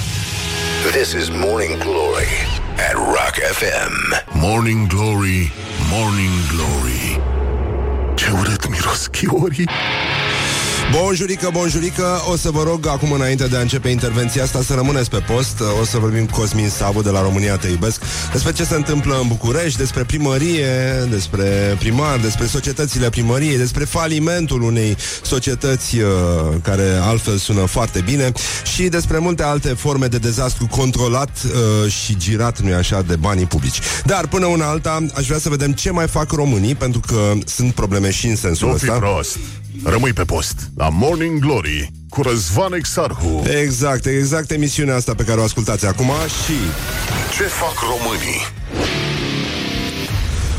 This is Morning Glory at Rock FM. Morning Glory, Morning Glory Ce urât miros chiorii Bonjurică, bonjurică O să vă rog acum înainte de a începe intervenția asta Să rămâneți pe post. O să vorbim cu Cosmin Sabu de la România Te iubesc. Despre ce se întâmplă în București Despre primărie, despre primar Despre societățile primăriei Despre falimentul unei societăți uh, Care altfel sună foarte bine Și despre multe alte forme de dezastru Controlat uh, și girat Nu-i așa, de banii publici. Dar până una alta, aș vrea să vedem ce mai fac românii Pentru că sunt probleme și în sensul Nu fi ăsta. prost Rămâi pe post la Morning Glory cu Răzvan Exarhu Exact, exact emisiunea asta pe care o ascultați acum și... Ce fac românii?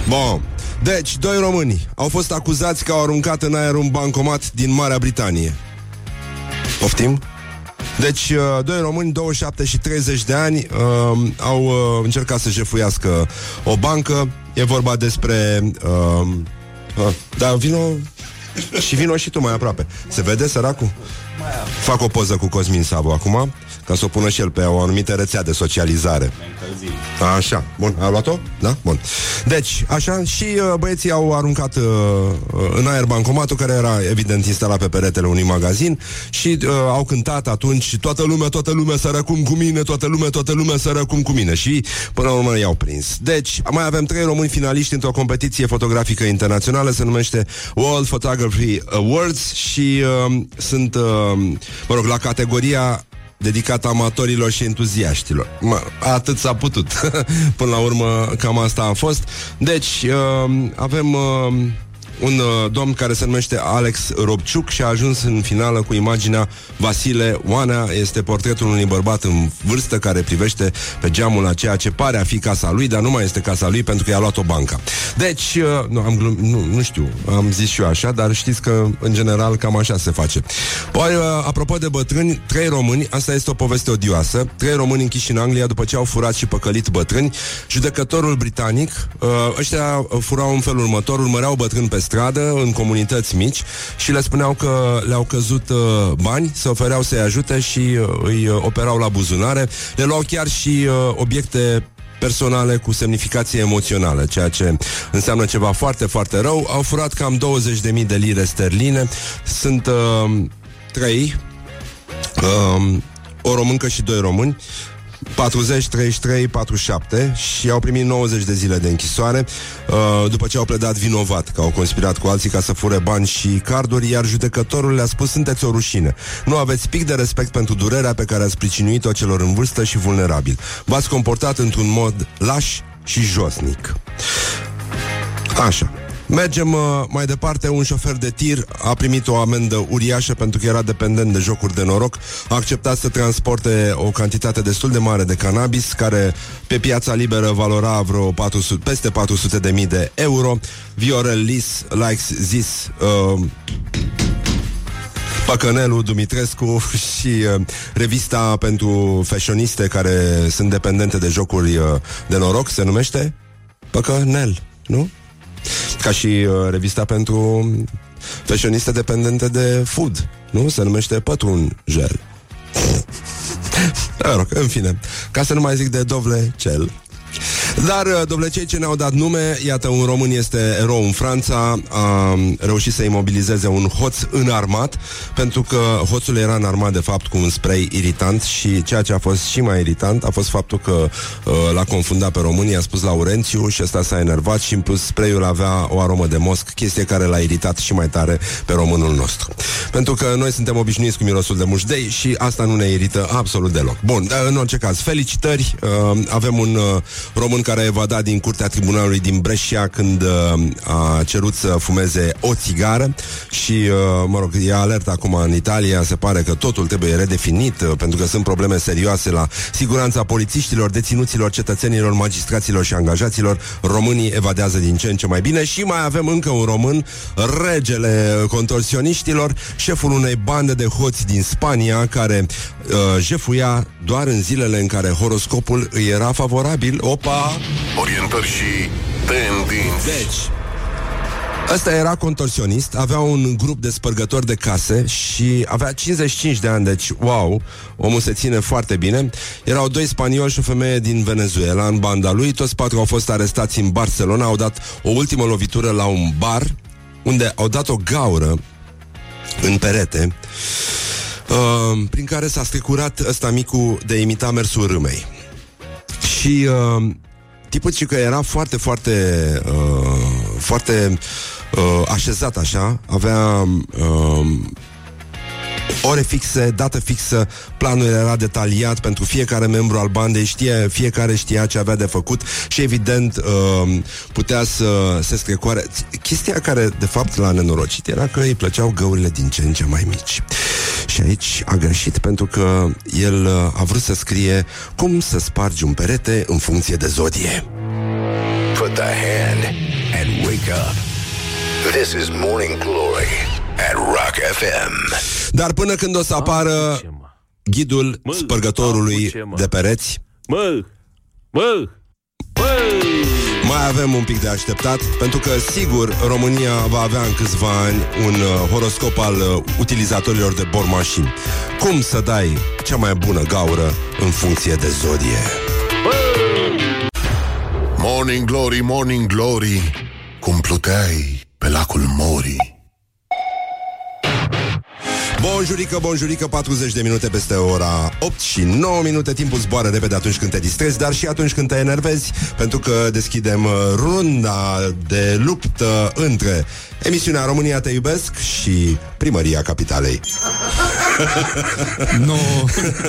Bun, deci, doi români au fost acuzați că au aruncat în aer un bancomat din Marea Britanie. Poftim? Deci, uh, doi români, 27 și 30 de ani, uh, au uh, încercat să jefuiască o bancă. E vorba despre... Uh, uh, da, vino... Și vino și tu mai aproape. Se vede, săracul? Fac o poză cu Cosmin Sabu acum Ca să o pună și el pe o anumită rețea de socializare. Așa, bun, a luat-o? Da? Bun. Deci, așa, și uh, băieții au aruncat uh, uh, în aer bancomatul Care era evident instalat pe peretele unui magazin Și uh, au cântat atunci Toată lumea, toată lumea sărăcum cu mine Toată lumea, toată lumea sărăcum cu mine. Și până la urmă i-au prins. Deci, mai avem trei români finaliști într-o competiție fotografică internațională Se numește World Photography Awards Și uh, sunt, uh, mă rog, la categoria dedicat amatorilor și entuziaștilor. Mă, atât s-a putut. Până la urmă, cam asta a fost. Deci, uh, avem uh, un uh, domn care se numește Alex Robciuc și a ajuns în finală cu imaginea Vasile Oana. Este portretul unui bărbat în vârstă care privește pe geamul la ceea ce pare a fi casa lui, dar nu mai este casa lui pentru că i-a luat o bancă. Deci, uh, nu, am glum, nu, nu știu, am zis și eu așa, dar știți că în general cam așa se face. Păi, uh, apropo de bătrâni, trei români, asta este o poveste odioasă, trei români închiși în Anglia după ce au furat și păcălit bătrâni. Judecătorul britanic, uh, ăștia furau în felul următor, urmăreau bătrâni pe stradă, în comunități mici și le spuneau că le-au căzut uh, bani, se ofereau să-i ajute și uh, îi uh, operau la buzunare. Le luau chiar și uh, obiecte personale cu semnificație emoțională, ceea ce înseamnă ceva foarte, foarte rău. Au furat cam 20.000 de lire sterline. Sunt uh, trei, uh, o româncă și doi români. 40, 33, 47 și au primit 90 de zile de închisoare uh, după ce au pledat vinovat că au conspirat cu alții ca să fure bani și carduri, iar judecătorul le-a spus sunteți o rușine. Nu aveți pic de respect pentru durerea pe care ați pricinuit-o celor în vârstă și vulnerabil. V-ați comportat într-un mod laș și josnic. Așa. Mergem uh, mai departe, un șofer de tir a primit o amendă uriașă pentru că era dependent de jocuri de noroc. A acceptat să transporte o cantitate destul de mare de cannabis, care pe piața liberă valora vreo 400, peste 400 de mii de euro. Viorel Lis likes this... Uh, Păcănelu Dumitrescu și uh, revista pentru fashioniste care sunt dependente de jocuri uh, de noroc se numește Păcănel, nu? Ca și uh, revista pentru fashioniste dependente de food, nu? Se numește Pătrun Gel. Mă rog, în fine, ca să nu mai zic de Dovle Cel. Dar, uh, domnule, cei ce ne-au dat nume, iată, un român este erou în Franța, a reușit să imobilizeze un hoț înarmat, pentru că hoțul era înarmat, de fapt, cu un spray iritant și ceea ce a fost și mai iritant a fost faptul că uh, l-a confundat pe român, i-a spus Laurențiu și ăsta s-a enervat și, în plus, sprayul avea o aromă de mosc, chestie care l-a iritat și mai tare pe românul nostru. Pentru că noi suntem obișnuiți cu mirosul de mușdei și asta nu ne irită absolut deloc. Bun, dar în orice caz, felicitări, uh, avem un uh, român care a evadat din curtea tribunalului din Brescia când uh, a cerut să fumeze o țigară și, uh, mă rog, e alert acum în Italia, se pare că totul trebuie redefinit uh, pentru că sunt probleme serioase la siguranța polițiștilor, deținuților, cetățenilor, magistraților și angajaților. Românii evadează din ce în ce mai bine și mai avem încă un român, regele contorsioniștilor, șeful unei bande de hoți din Spania care uh, jefuia doar în zilele în care horoscopul îi era favorabil. Opa! Orientări și tendinți. Deci, Ăsta era contorsionist, avea un grup de spărgători de case și avea 55 de ani, deci wow, omul se ține foarte bine. Erau doi spanioli și o femeie din Venezuela în banda lui, toți patru au fost arestați în Barcelona, au dat o ultimă lovitură la un bar unde au dat o gaură în perete uh, prin care s-a strecurat ăsta micu de imita mersul râmei. Și uh, tipul și că era foarte, foarte, uh, foarte uh, așezat așa, avea uh, ore fixe, dată fixă, planul era detaliat pentru fiecare membru al bandei, știe, fiecare știa ce avea de făcut și evident uh, putea să se strecoare. Chestia care de fapt l-a nenorocit era că îi plăceau găurile din ce în ce mai mici. Și aici a greșit pentru că el uh, a vrut să scrie cum să spargi un perete în funcție de zodie. Put the hand and wake up. This is Morning Glory at Rock FM. Dar până când o să apară ce, mă? ghidul Mă, spărgătorului cu ce, mă? de pereți, Mă! Mă! Mă! Mai avem un pic de așteptat, pentru că, sigur, România va avea în câțiva ani un uh, horoscop al uh, utilizatorilor de bormașini. Cum să dai cea mai bună gaură în funcție de zodie? Morning Glory, Morning Glory, cum pluteai pe lacul Mori. Bonjurică, bonjurică, 40 de minute peste ora 8 și 9 minute Timpul zboară repede atunci când te distrezi Dar și atunci când te enervezi Pentru că deschidem uh, runda de luptă Între emisiunea România te iubesc Și primăria capitalei nu.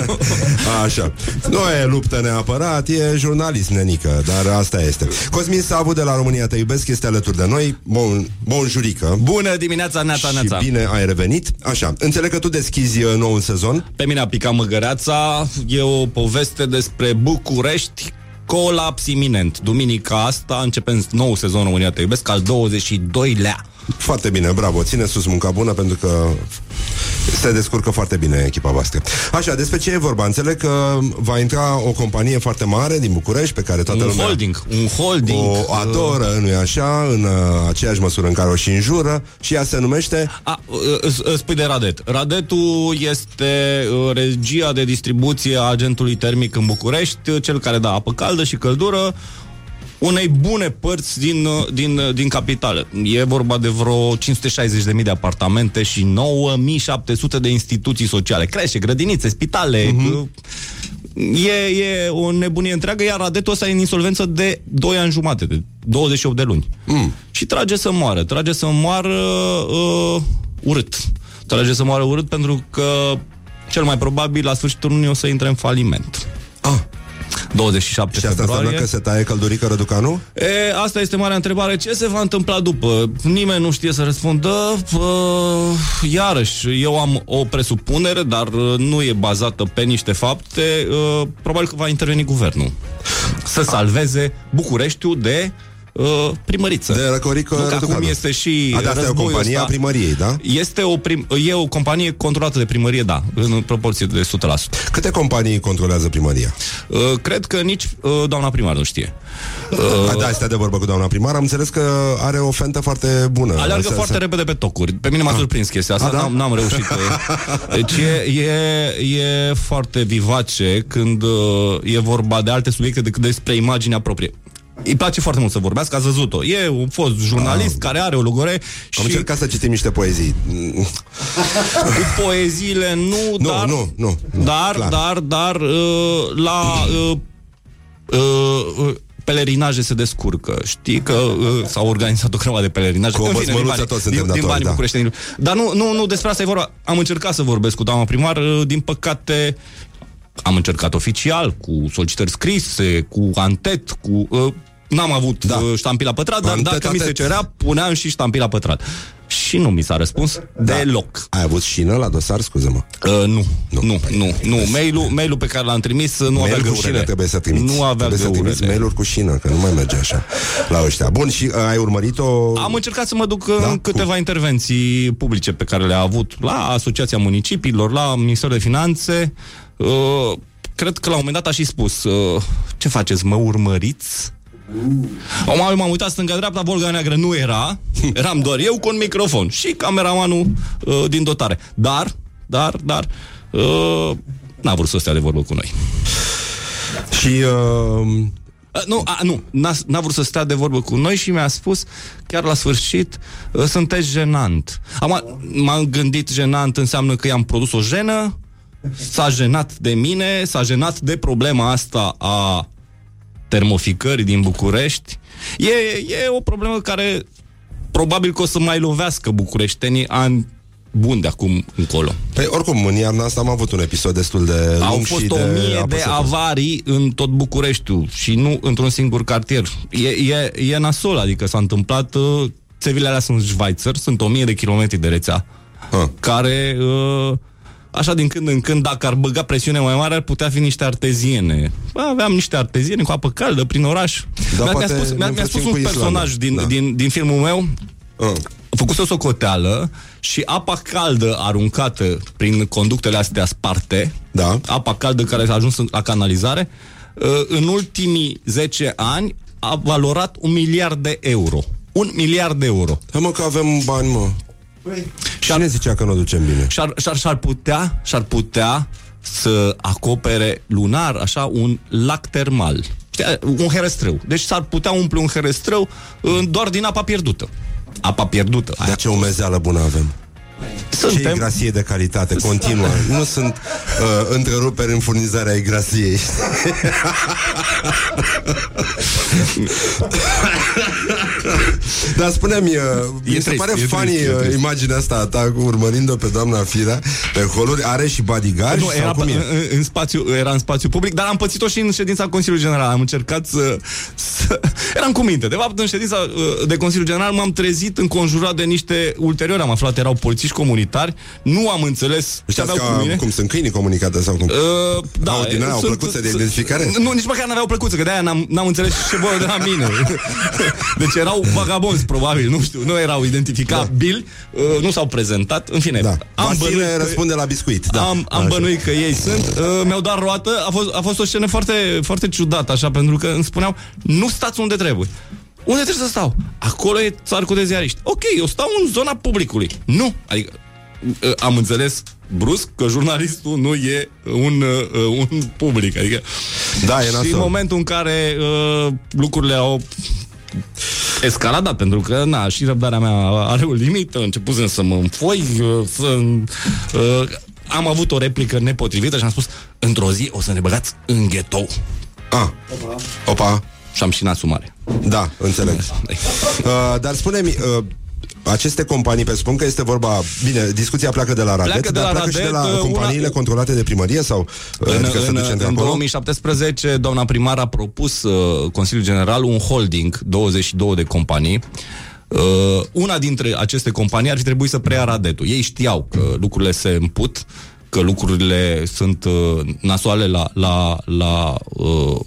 Așa. Nu e luptă neapărat, e jurnalist, nenică, dar asta este. Cosmin Savu de la România Te Iubesc este alături de noi. Bun, bun jurică. Bună dimineața, neața, Și neața. bine ai revenit. Așa, înțeleg că tu deschizi uh, noul sezon. Pe mine a picat măgăreața. E o poveste despre București colaps iminent. Duminica asta începem nou sezon România Te Iubesc, al 22-lea. Foarte bine, bravo, ține sus munca bună pentru că se descurcă foarte bine echipa voastră. Așa, despre ce e vorba? Înțeleg că va intra o companie foarte mare din București pe care toată Un lumea holding, un holding. o adoră, nu-i așa, în uh, aceeași măsură în care o și înjură și ea se numește A, îți- îți spui de Radet. Radetul este uh, regia de distribuție a agentului termic în București, uh, cel care dă apă caldă și căldură unei bune părți din, uh, din, uh, din capitală. E vorba de vreo 560.000 de apartamente și 9.700 de instituții sociale. Crește, grădinițe, spitale. Uh-huh. E, e o nebunie întreagă, iar Radetul ăsta e în insolvență de 2 ani jumate, de 28 de luni. Mm. Și trage să moară. Trage să moară uh, urât. Trage să moară urât pentru că cel mai probabil la sfârșitul lunii o să intre în faliment. Ah, 27 și asta februarie. înseamnă că se taie căldurică Răducanu? E, asta este marea întrebare. Ce se va întâmpla după? Nimeni nu știe să răspundă. Uh, iarăși, eu am o presupunere, dar uh, nu e bazată pe niște fapte. Uh, probabil că va interveni guvernul. Să salveze Bucureștiul de uh, primăriță. De Răcorică Nu, că acum Răducanu. este și A, da, asta e o războiul companie a ăsta. primăriei, da? Este o, prim, e o companie controlată de primărie, da, în proporție de 100%. Câte companii controlează primăria? Uh, cred că nici uh, doamna primar nu știe. Uh, da, stai de vorbă cu doamna primar. Am înțeles că are o fentă foarte bună. Aleargă Se- foarte se- repede pe tocuri. Pe mine m-a surprins chestia asta, A, da? n-am, n-am reușit. Deci e, e, e foarte vivace când uh, e vorba de alte subiecte decât despre imaginea proprie. Îi place foarte mult să vorbească, ați văzut-o. E un fost jurnalist care are o logore Am și încercat să citim niște poezii. cu poeziile nu, Nu, dar, nu, nu, nu, dar, clar. dar, dar, uh, la uh, uh, uh, pelerinaje se descurcă. Știi că uh, s-au organizat o grămadă de pelerinaje. Cu o În fine, din băsmăluță banii- toți suntem din, din datori, banii da. bucureștenilor. Dar nu, nu, nu, despre asta e vorba. Am încercat să vorbesc cu doamna primar, uh, din păcate am încercat oficial, cu solicitări scrise, cu antet, cu... Uh, N-am avut Da. da. ștampila pătrat, dar Antet, dacă mi se antet. cerea, puneam și ștampila pătrat. Și nu mi s-a răspuns Da. deloc. Ai avut șină la dosar, scuze-mă. Uh, nu, Nu. nu, nu, Păi, nu, nu. Mail-ul, mail-ul pe care l-am trimis uh, nu avea Mail cu găurele. șină trebuie să trimiți. Nu avea trebuie să trimiți găurele. mail-uri cu șină, că nu mai merge așa la ăștia. Bun, și uh, ai urmărit-o... Am încercat să mă duc Da? da? în câteva intervenții publice pe care le-a avut la Asociația Municipiilor, la Ministerul de Finanțe. Uh, cred că la un moment dat a și spus uh, ce faceți, mă urmăriți? O, m-am uitat stânga-dreapta, Volga Neagră nu era, eram doar eu cu un microfon și cameramanul uh, din dotare. Dar, dar, dar, uh, n-a vrut să stea de vorbă cu noi. Și... Uh, Uh, nu, a, nu, n-a, n-a vrut să stea de vorbă cu noi și mi-a spus, chiar la sfârșit, uh, sunteți jenant. Am, m-am gândit jenant înseamnă că i-am produs o jenă, s-a jenat de mine, s-a jenat de problema asta a termoficării din București. E, e o problemă care probabil că o să mai lovească bucureștenii ani buni de acum încolo. Păi, oricum, în iarna asta am avut un episod destul de lung Au și fost de o mie de apăsător. avarii în tot Bucureștiul și nu într-un singur cartier. E, e, e nasol, adică s-a întâmplat... Uh, țevile alea sunt Schweizer, sunt o mie de kilometri de rețea, Ah. care... Uh, Așa din când în când, dacă ar băga presiune mai mare, ar putea fi niște arteziene. Bă, Aveam niște arteziene cu apă caldă prin oraș. Da, mi-a, mi-a poate spus, mi-a, ne mi-a spus înfrățim un cu Islanda. personaj din, Da. din, din filmul meu, Ah. făcuse o socoteală și apa caldă aruncată prin conductele astea sparte, Da. apa caldă care a ajuns în- la canalizare, uh, în ultimii 10 ani a valorat un miliard de euro. Un miliard de euro. Hai mă că avem bani, mă. Și ne zicea că nu o ducem bine. Și-ar, și-ar, și-ar putea, și-ar putea să acopere lunar, așa, un lac termal. Știi, Un herăstrău. Deci s-ar putea umple un herăstrău uh, doar din apa pierdută. Apa pierdută. Dar Aia. ce umezeală bună avem. Ce Suntem, igrasie de calitate continuă. Nu sunt uh, întreruperi în furnizarea igrasiei. Dar spune-mi, uh, mi se trist, pare e funny trist, e uh, trist. imaginea asta a ta cu urmărind-o pe doamna Firea pe holuri. Are și bodyguard? Nu, era, cum în, e? în, în spațiu, era în spațiu public, dar am pățit-o și în ședința Consiliului General. Am încercat să, să... Eram cu minte. De fapt, în ședința uh, de Consiliul General m-am trezit înconjurat de niște... Ulterior am aflat, erau polițiști comunitari. Nu am înțeles ce Știți aveau cu mine. ca, cum sunt câinii comunicate sau cum? Uh, da, Au din aia, au sunt- plăcuțe de sunt- identificare? Nu, nici măcar n-aveau plăcuță, că de-aia n-am, n-am înțeles ce vor de la mine. Deci erau vagabonzi, probabil, nu știu, nu erau identificabili, uh, nu s-au prezentat, în fine. Da. Am Vasile bănuit că- răspunde la biscuit. Da. am, am Așa. bănuit că ei sunt uh, Mi-au dat roată a fost, a fost o scenă foarte, foarte ciudată Așa, pentru că îmi spuneau Nu stați unde trebuie unde trebuie să stau? Acolo e țarcul de ziariști. Ok, eu stau în zona publicului. Nu. Adică uh, am înțeles brusc că jurnalistul nu e un, uh, un public. Adică Da, e și în nasol. momentul în care uh, lucrurile au escaladat, pentru că, na, și răbdarea mea are o limită, începusem să mă înfoi, uh, să... Uh, am avut o replică nepotrivită și am spus, într-o zi o să ne băgați în ghetou. Ah. Opa. Și am și în asumare. Da, înțeleg. Uh, dar spune-mi, uh, aceste companii, presupun că este vorba... Bine, discuția pleacă de la Radet, Pleacă de dar la pleacă și de Radet, la uh, companiile una- controlate de primărie sau uh, În, adică se în, duce în într-acolo? 2017, doamna primar a propus uh, Consiliul General un holding, 22 de companii. Uh, una dintre aceste companii ar fi trebuit să preia Radetul. Ei știau că lucrurile se împut, că lucrurile sunt uh, nasoale la, la, la uh,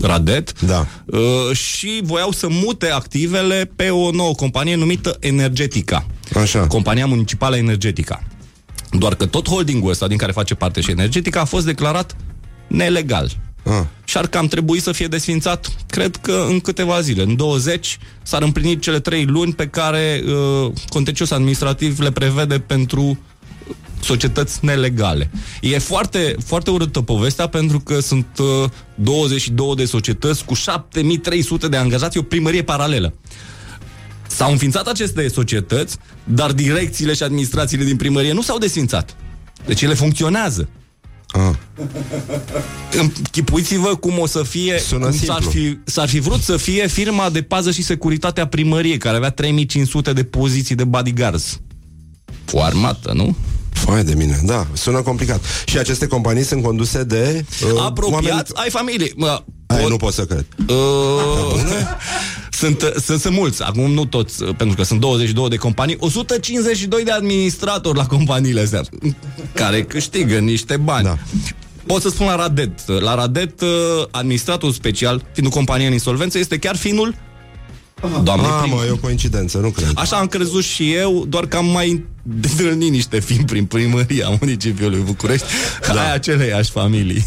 Radet Da. uh, și voiau să mute activele pe o nouă companie numită Energetica. Așa. Compania Municipală Energetica. Doar că tot holdingul ăsta din care face parte și Energetica a fost declarat nelegal. Ah. Și ar cam trebui să fie desfințat, cred că în câteva zile. În 20 s-ar împlini cele trei luni pe care uh, contencios administrativ le prevede pentru societăți nelegale. E foarte, foarte urâtă povestea pentru că sunt uh, 22 de societăți cu 7300 de angajați, e o primărie paralelă. S-au înființat aceste societăți, dar direcțiile și administrațiile din primărie nu s-au desfințat. Deci ele funcționează. Ah. Închipuiți-vă cum o să fie Sună cum s-ar simplu. fi, s-ar fi vrut să fie firma de pază și securitate a primăriei care avea 3500 de poziții de bodyguards. O armată, nu? Fai de mine, da, sună complicat. Și aceste companii sunt conduse de uh, Apropiați oameni... ai familie. Mă, Ai, pot- nu pot să cred. Uh, sunt, sunt, sunt mulți, acum nu toți, uh, pentru că sunt 22 de companii, 152 de administratori la companiile astea, care câștigă niște bani. Da. Pot să spun la Radet. La Radet, uh, administratorul special, fiind o companie în insolvență, este chiar finul doamnei Ah, primar. mă, e o coincidență, nu cred. Așa am crezut și eu, doar că am mai întâlnit niște film prin primăria municipiului București, da. ai aceleiași familii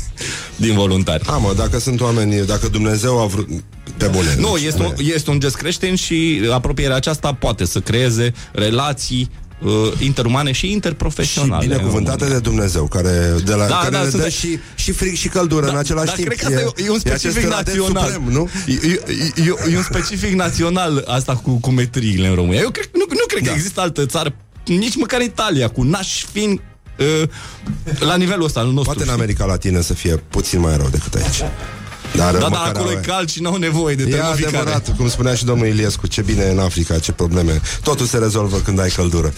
din voluntari. Ah, mă, dacă sunt oameni, dacă Dumnezeu a vrut... Pe bune. Nu, deci, este un, este un gest creștin și apropierea aceasta poate să creeze relații uh, interumane și și interprofesionale. binecuvântate în de Dumnezeu, care, de la, Da, care da, ne sunt dă de- și, și fric și căldură Da, în același dar timp. cred că asta e, e un specific acest radet național. Suprem, nu? E, e, e, e un specific național asta cu, cu metriile în România. Eu cred, nu, nu cred Da. că există altă țară, nici măcar Italia, cu nași fin uh, la nivelul ăsta al nostru. Poate în America Latină să fie puțin mai rău decât aici. Dar, Da, dar măcar acolo e au- cald și n-au nevoie de E termoficare. adevărat, cum spunea și domnul Iliescu, ce bine e în Africa, ce probleme. Totul se rezolvă când ai căldură.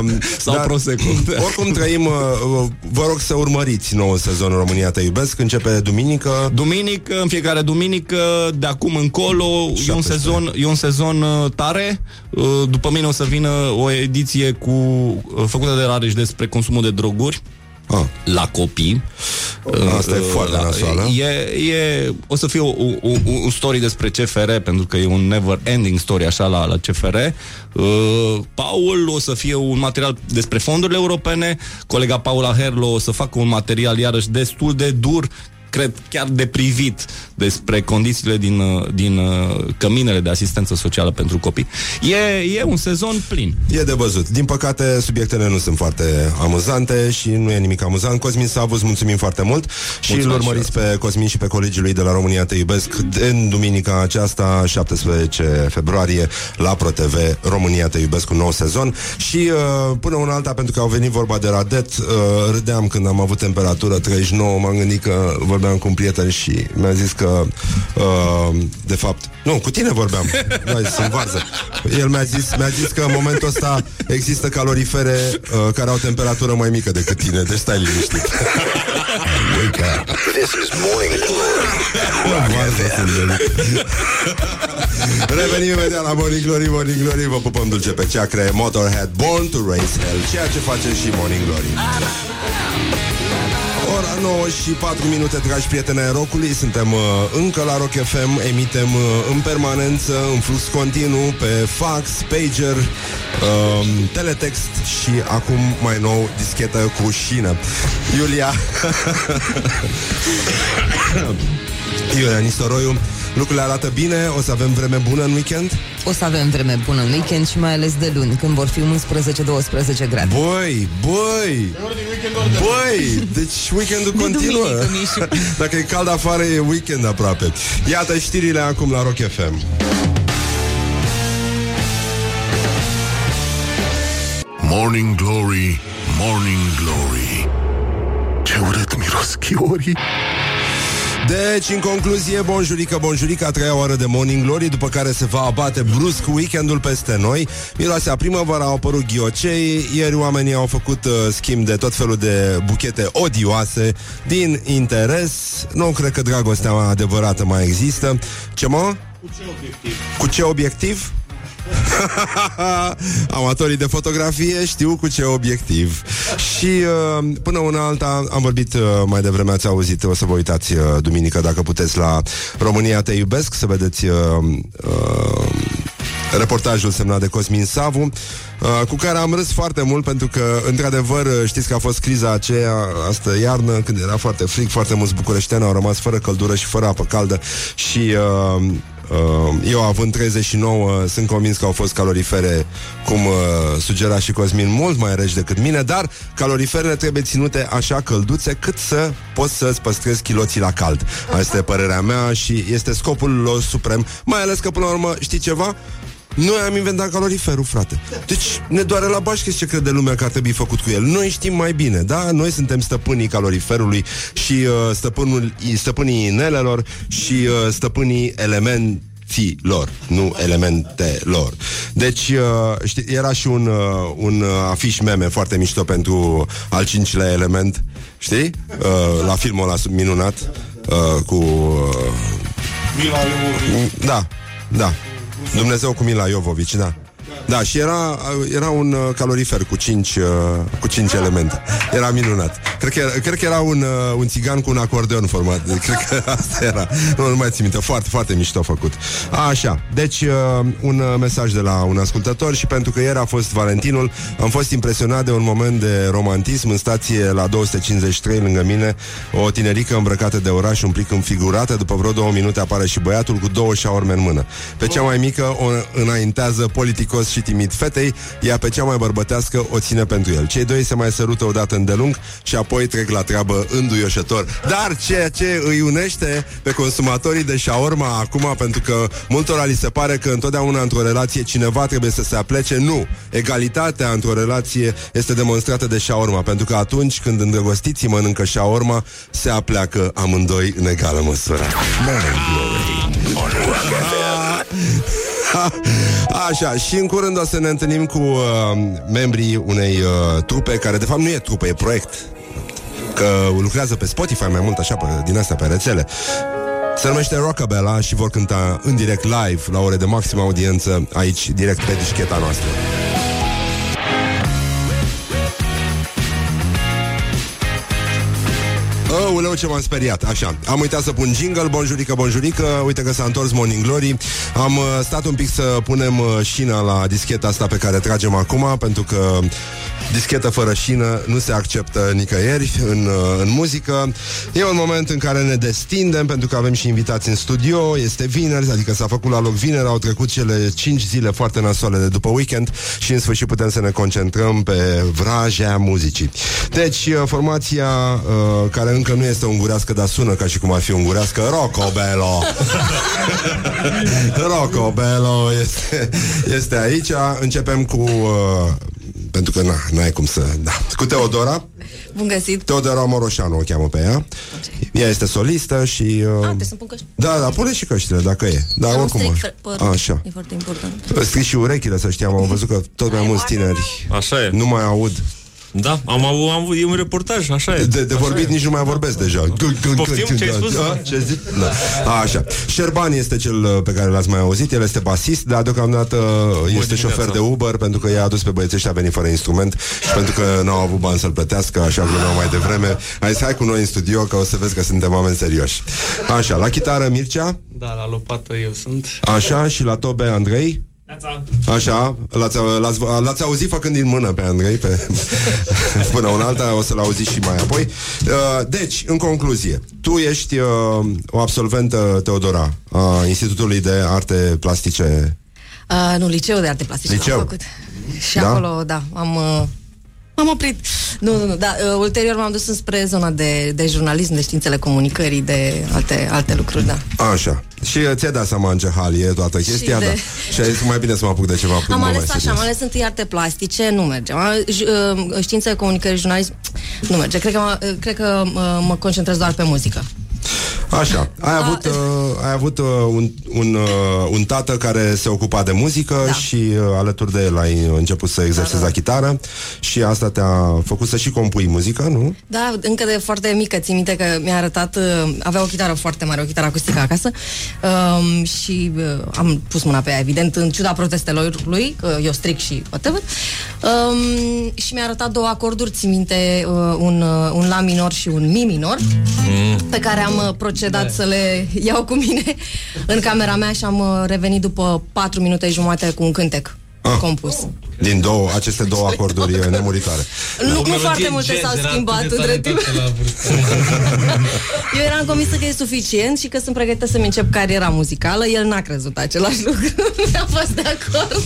Um, Sau Prosecco. Oricum trăim, uh, uh, vă rog să urmăriți noul sezon România Te Iubesc, începe duminică. Duminică, în fiecare duminică, de acum încolo, e un 17. sezon, e un sezon uh, tare. Uh, După mine o să vină o ediție cu uh, făcută de Rareș despre consumul de droguri Ah, la copii. Asta e Uh, foarte la- nasoală. E, e, o să fie o, o, o, un story despre CFR, pentru că e un never ending story așa la, la CFR. Uh, Paul o să fie un material despre fondurile europene, colega Paula Herlo o să facă un material iarăși destul de dur, cred chiar de privit despre condițiile din, uh, din uh, căminele de asistență socială pentru copii. E, e un sezon plin. E de văzut. Din păcate, subiectele nu sunt foarte amuzante și nu e nimic amuzant. Cosmin Savu, îți mulțumim foarte mult și îl Mulțumesc urmăriți pe Cosmin și pe colegii lui de la România Te Iubesc în duminica aceasta, 17 februarie, la ProTV, România Te Iubesc un nou sezon și uh, până una alta, pentru că au venit vorba de Radet, uh, râdeam când am avut temperatură 39, m-am gândit că vorbim vorbeam cu un prieten și mi-a zis că, uh, de fapt, nu, cu tine vorbeam, Noi sunt varză. El mi-a zis, mi-a zis că în momentul ăsta există calorifere uh, care au temperatură mai mică decât tine, deci stai liniștit. Wake up. This is Morning Glory at Rock Varză FM. sunt el. Revenim imediat la Morning Glory, Morning Glory Vă pupăm dulce pe ceacre Motorhead, Born to Race Hell Ceea ce face și Morning Glory Ora 9 și 4 minute, dragi prieteni ai rocului Suntem uh, încă la Rock FM Emitem uh, în permanență În flux continuu Pe fax, pager uh, Teletext Și acum mai nou dischetă cu șină. Iulia Iulia Nistoroiu Lucrurile arată bine, o să avem vreme bună în weekend? O să avem vreme bună în weekend și mai ales de luni, când vor fi 11-12 grade. Băi, băi Băi, deci weekendul De continuă. duminică, Mișu. Dacă e cald afară, e weekend aproape. Iată știrile acum la Rock FM Morning Glory, Morning Glory. Ce urât miros chiorii Deci, în concluzie, bonjurică, bonjurică, a treia oară de Morning Glory, după care se va abate brusc weekendul peste noi. Miroase a primăvară, au apărut ghiocei, ieri oamenii au făcut uh, schimb de tot felul de buchete odioase, din interes. Nu cred că dragostea adevărată mai există. Ce mă? Cu ce obiectiv? Cu ce obiectiv? Amatorii de fotografie știu cu ce obiectiv. Și uh, până una alta Am vorbit uh, mai devreme, ați auzit O să vă uitați uh, duminică dacă puteți La România te iubesc Să vedeți uh, uh, reportajul semnat de Cosmin Savu uh, cu care am râs foarte mult pentru că, într-adevăr, uh, știți că a fost criza aceea astă iarnă, când era foarte frig, foarte mulți bucureșteni au rămas fără căldură și fără apă caldă și uh, Uh, eu având 39 sunt convins că au fost calorifere cum uh, sugera și Cosmin mult mai reci decât mine, dar caloriferele trebuie ținute așa călduțe cât să poți să-ți păstrezi chiloții la cald. Asta e părerea mea și este scopul lor suprem, mai ales că până la urmă știi ceva? Noi am inventat caloriferul, frate. Deci ne doare la bașcheți ce crede lumea că ar trebui făcut cu el. Noi știm mai bine, da? Noi suntem stăpânii caloriferului și uh, stăpânul, stăpânii inelelor și uh, stăpânii elementilor, nu elementelor. Deci, uh, știi, era și un, uh, un uh, afiș meme foarte mișto pentru al cincilea element, știi? Uh, la filmul ăla minunat uh, cu... Uh, da, da. Dumnezeu cu Mila Iovovici, da. Da, și era, era un uh, calorifer cu cinci, uh, cu cinci elemente. Era minunat. Cred că era, cred că era un, uh, un țigan cu un acordeon format. Cred că asta era. Nu, nu mai țin minte. Foarte, foarte mișto făcut. Așa. Deci, uh, un uh, mesaj de la un ascultător și pentru că ieri a fost Valentinul, am fost impresionat de un moment de romantism în stație la 253 lângă mine, o tinerică îmbrăcată de oraș, un plic înfigurată, după vreo două minute apare și băiatul cu două șaorme în mână. Pe cea mai mică o înaintează politicos și timid fetei, ea pe cea mai bărbătească o ține pentru el. Cei doi se mai sărută odată îndelung și apoi trec la treabă înduioșător. Dar ceea ce îi unește pe consumatorii de șaorma acum, pentru că multora li se pare că întotdeauna într-o relație cineva trebuie să se aplece, nu. Egalitatea într-o relație este demonstrată de șaorma, pentru că atunci când îndrăgostiții mănâncă șaorma, se apleacă amândoi în egală măsură. Morning Glory on Rock FM. Așa, și în curând o să ne întâlnim cu uh, membrii unei uh, trupe, care de fapt nu e trupă, e proiect. Că lucrează pe Spotify mai mult, așa, pe, din asta, pe rețele. Se numește Rockabella și vor cânta în direct live, la ore de maximă audiență, aici, direct pe discheta noastră. Aoleu, ce m-am speriat, așa. Am uitat să pun jingle, bonjurică, bonjurică. Uite că s-a întors Morning Glory. Am uh, stat un pic să punem uh, șina la discheta asta pe care tragem acum Pentru că dischetă fără șină nu se acceptă nicăieri în, uh, în muzică E un moment în care ne destindem Pentru că avem și invitați în studio Este vineri, adică s-a făcut la loc vineri Au trecut cele 5 zile foarte nasoale de după weekend Și în sfârșit putem să ne concentrăm pe vrajea muzicii Deci, uh, formația uh, care încă nu este ungurească, dar sună ca și cum ar fi ungurească, Rocobello. Rocobello este, este aici. Începem cu uh, pentru că na, n-ai cum să... Da. Cu Teodora, Bun găsit. Teodora Moroșanu o cheamă pe ea. Ea este solistă și... Uh, Ah, trebuie să pun căști. da, da, pune și căștile dacă e. Da, Am oricum. stric mă. fă- părul. Așa. E foarte important. Stric și urechile, să știam. Am văzut că tot mai mulți tineri Așa e. nu mai aud. Da, am avut, am avut, e un reportaj, așa e. De, de vorbit nici nu mai vorbesc deja. Poftim, ce ai spus? A, ce zici? Da. A, așa. Șerban este cel uh, pe care l-ați mai auzit, el este basist, dar deocamdată uh, este dimineața. șofer de Uber pentru că i-a adus pe băieții ăștia a venit fără instrument și pentru că n-au avut bani să-l plătească, așa glumeau mai devreme. Hai să hai cu noi în studio că o să vezi că suntem oameni serioși. Așa, la chitară Mircea, Da, la lopată eu sunt. așa, și la tobe Andrei. Așa, l-ați, l-ați, l-ați auzit făcând din mână pe Andrei pe, Până un alta o să-l auziți și mai apoi Uh, Deci, în concluzie Tu ești uh, o absolventă Teodora A Institutului de Arte Plastice Uh, nu, liceu de arte plastice Liceu? am făcut. Și Da? acolo, da, am... Uh, am oprit. Nu, nu, nu, da, uh, ulterior m-am dus spre zona de, de jurnalism, de științele comunicării, de alte, alte lucruri, da. Așa Și uh, ți-ai dat seama în ce hal e toată chestia de- da. Și ai zis mai bine să mă apuc de ceva Am mult ales mai așa, serios. am ales întâi arte plastice, nu merge. Am, j- uh, științe comunicării, jurnalism, nu merge. Cred că, mă, uh, cred că uh, mă concentrez doar pe muzică. Așa, ai avut, uh, ai avut uh, un, un, uh, un tată care se ocupa de muzică Da. și uh, alături de el ai început să exersezi Da, da. la chitară și asta te-a făcut să și compui muzică, nu? Da, încă de foarte mică, țin minte că mi-a arătat, uh, avea o chitară foarte mare, o chitară acustică acasă um, și uh, am pus mâna pe ea, evident, în ciuda protestelor lui, că eu stric și whatever, um, și mi-a arătat două acorduri, țin minte, uh, un, uh, un La minor și un Mi minor, pe care am uh, procedat să le iau cu mine în camera mea și am uh, revenit după 4 minute jumate cu un cântec Ah. compus. Din două, aceste două acorduri uh, nemuritoare. Nu, nu foarte multe s-au schimbat între timp. Eu eram convinsă că e suficient și că sunt pregătită să-mi încep cariera muzicală. El n-a crezut același lucru. Mi-a fost de acord.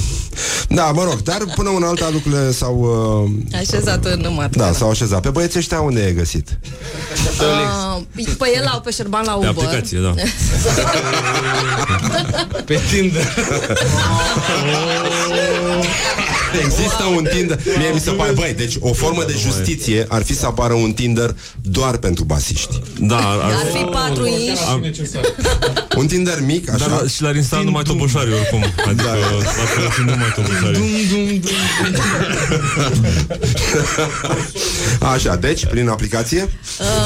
Da, mă rog, dar până una alta lucrurile s-au... Uh, Așezat în mat. da, s-au așezat. Pe băieții ăștia unde ai găsit? Uh, pe el au pe șerban la Pe Uber. aplicație, da. Pe Tinder. Există un Tinder. Mie mi se pare, băi, deci o formă de justiție Ar fi să apară un Tinder doar pentru basiști. Da, Ar fi patru inși. Un Tinder mic, așa? Dar și l-ar instala numai toboșarii oricum. Adică Da. ar fi numai toboșarii. Așa, deci, prin aplicație?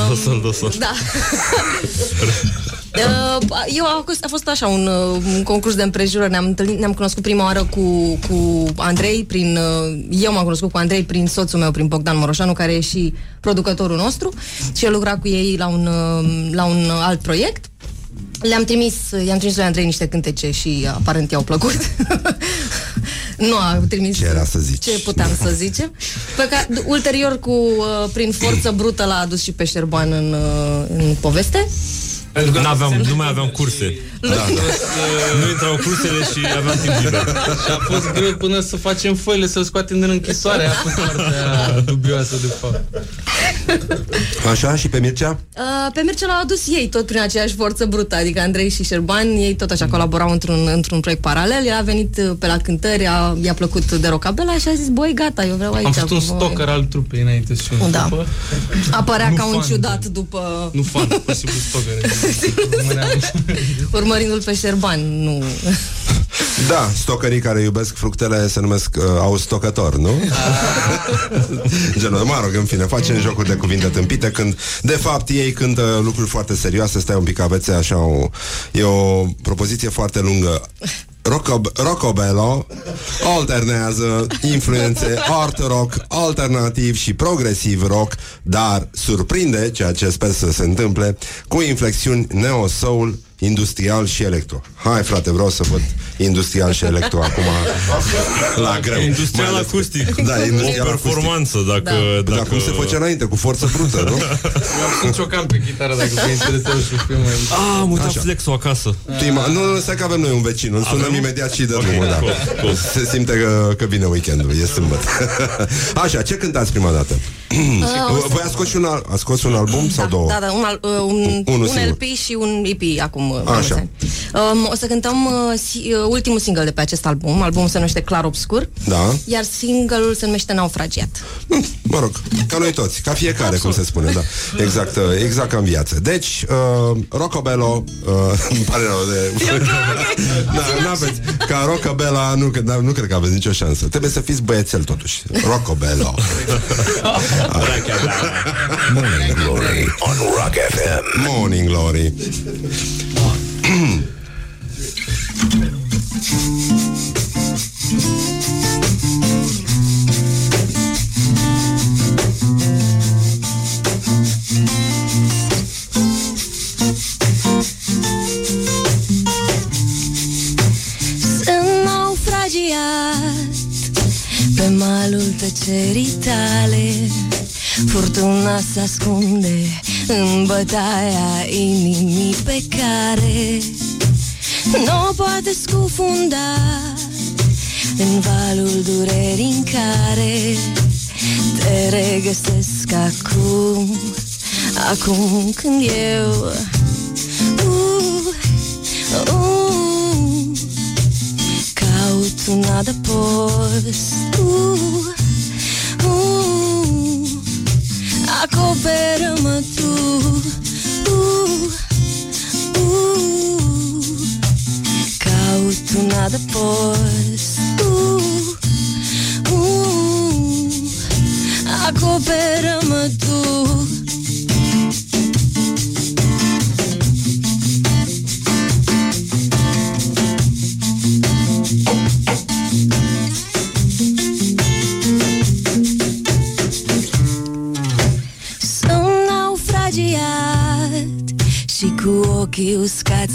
Dosol, dosol Da. Uh, Eu a fost, a fost așa un, uh, un concurs de împrejurări Ne-am, întâlnit, ne-am cunoscut prima oară cu, cu Andrei prin, uh, Eu m-am cunoscut cu Andrei prin soțul meu Prin Bogdan Moroșanu Care e și producătorul nostru Și el lucra cu ei la un, uh, la un alt proiect le-am trimis, i-am trimis lui Andrei niște cântece și aparent i-au plăcut. nu a trimis Ce era să zici? ce puteam să zicem. Pe care, ulterior, cu, uh, prin forță brută, l-a adus și pe Șerban în, uh, în poveste. N-aveam, nu mai aveam curse da, da. Nu intrau cursele și aveam timp liber Și a fost greu până să facem foile, să-l scoatem din închisoare. A fost partea dubioasă, de fapt. Așa, și pe Mircea? Uh, pe Mircea l-au adus ei tot prin aceeași forță brută, adică Andrei și Șerban, ei tot așa colaborau într-un, într-un proiect paralel, el a venit uh, pe la cântări, a, i-a plăcut de rocabela și a zis, băi, gata, eu vreau aici. Am fost un cu voi." stalker al trupei înainte și un Da. după. Apărea Nu ca un fan. ciudat după Nu fan, pur și simplu stalker. urmărindu-l pe Șerban, nu... Da, stocării care iubesc fructele se numesc uh, au stocător, nu? Genul, mă rog, în fine, facem jocuri de cuvinte tâmpite când, de fapt, ei cântă lucruri foarte serioase, stai un pic, aveți așa o... E o propoziție foarte lungă. Roccob- Roccobello alternează influențe art rock, alternativ și progresiv rock, dar surprinde, ceea ce sper să se întâmple, cu inflexiuni neo-soul, industrial și electro. Hai, frate, vreau să văd industrial și electro acum la greu. Industrial Mai ales- acustic Da, industrial O acustic. performanță Dacă, Da. Dar dacă... cum se făcea înainte, cu forță brută, nu? Eu am pus ciocan pe chitară, dacă vă interesează și filmul. Ah, am uitat Așa. flexul acasă Tu ima- nu, nu, stai că avem noi un vecin Îl sunăm Avem? imediat și dă Ok, drumul da. cool, cool. Se simte că, că vine weekendul E sâmbătă Așa, ce cântați prima dată? O să- Voi ați scos, și un, al- ați scos un album sau două? Da, da, un, al- uh, un, Unul un singur. LP și un EP acum. uh, Așa. mulți ani. Um, o să cântăm uh, si, uh, ultimul single de pe acest album. Albumul se numește Clar Obscur. Da. Iar single-ul se numește Naufragiat. Mă rog, ca noi toți, ca fiecare, cum se spune, da. Exact, uh, exact ca în viață. Deci, uh, Rocobello, uh, îmi pare rău de... da, n-aveți, ca Rocobella, nu, că- da, nu cred că aveți nicio șansă. Trebuie să fiți băiețel, totuși. Rocobello. Morning Glory on Rock FM. Morning Glory. Sunt naufragiat Pe malul tăcerii tale Furtuna se ascunde În bătaia inimii pe care Nu o poate scufunda. În valul durerii în care Te regăsesc acum Acum când eu Caut un adăpost uh, uh, Acoperă-mă tu. Uh, uh, Caut un adăpost uh, uh, Acoperă-mă tu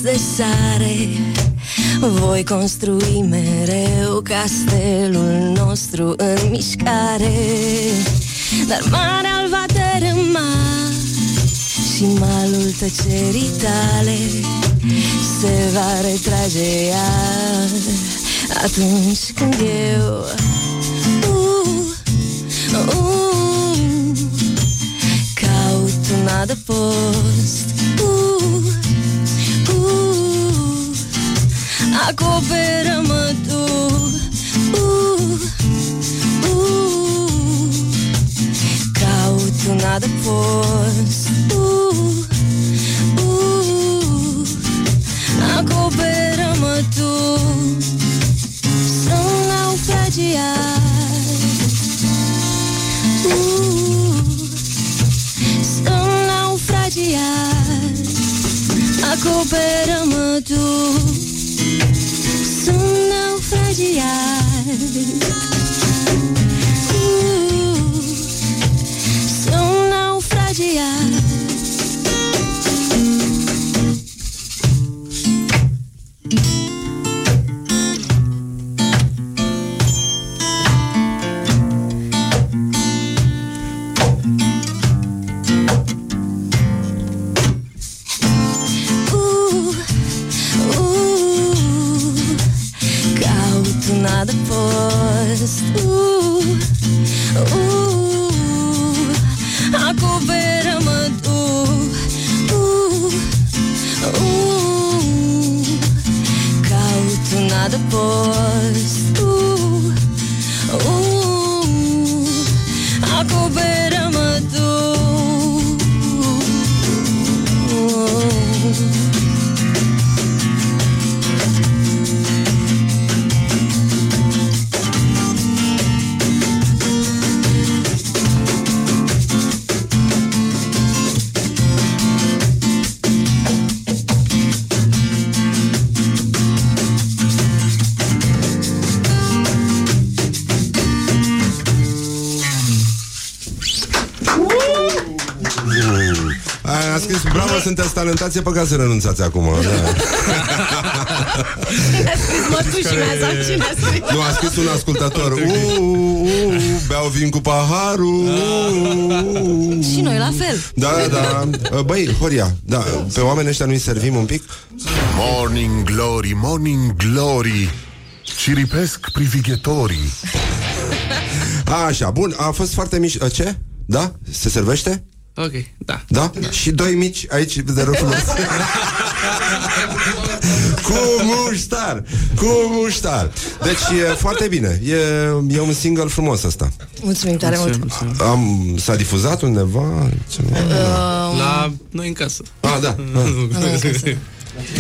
de sare. Voi construi mereu castelul nostru în mișcare. Dar marea va dărâma Și malul tăcerii tale. Se va retrage iar Atunci când eu uh, uh, Caut un adăpost Acoperă-mă tu. Uh, uh, Caut un adăpost uh, uh, Acoperă-mă tu. Sunt naufragiat uh, sunt naufragiat Acoperă-mă tu. Sunt naufragiat uh, Sunt naufragiat adăpost uh, sunteți talentați, e păcat să renunțați acum. Da. Mătușii mea sau cine a scris? Nu, a scris un ascultător. Uh, uh, uh, beau vin cu paharul. Uh, Și noi la fel Da, da, da. Băi, Horia, da, pe oamenii ăștia nu-i servim un pic? Morning Glory, Morning Glory Ciripesc privighetorii A, așa, bun, a fost foarte mișto. Ce? Da? Se servește? Ok, da. Da? Și doi mici aici, de rog frumos. cu muștar! Cu muștar! Deci e foarte bine. E, e un single frumos ăsta. Mulțumim tare mult. Am, s-a difuzat undeva? Ceva? La noi în casă. Ah, da.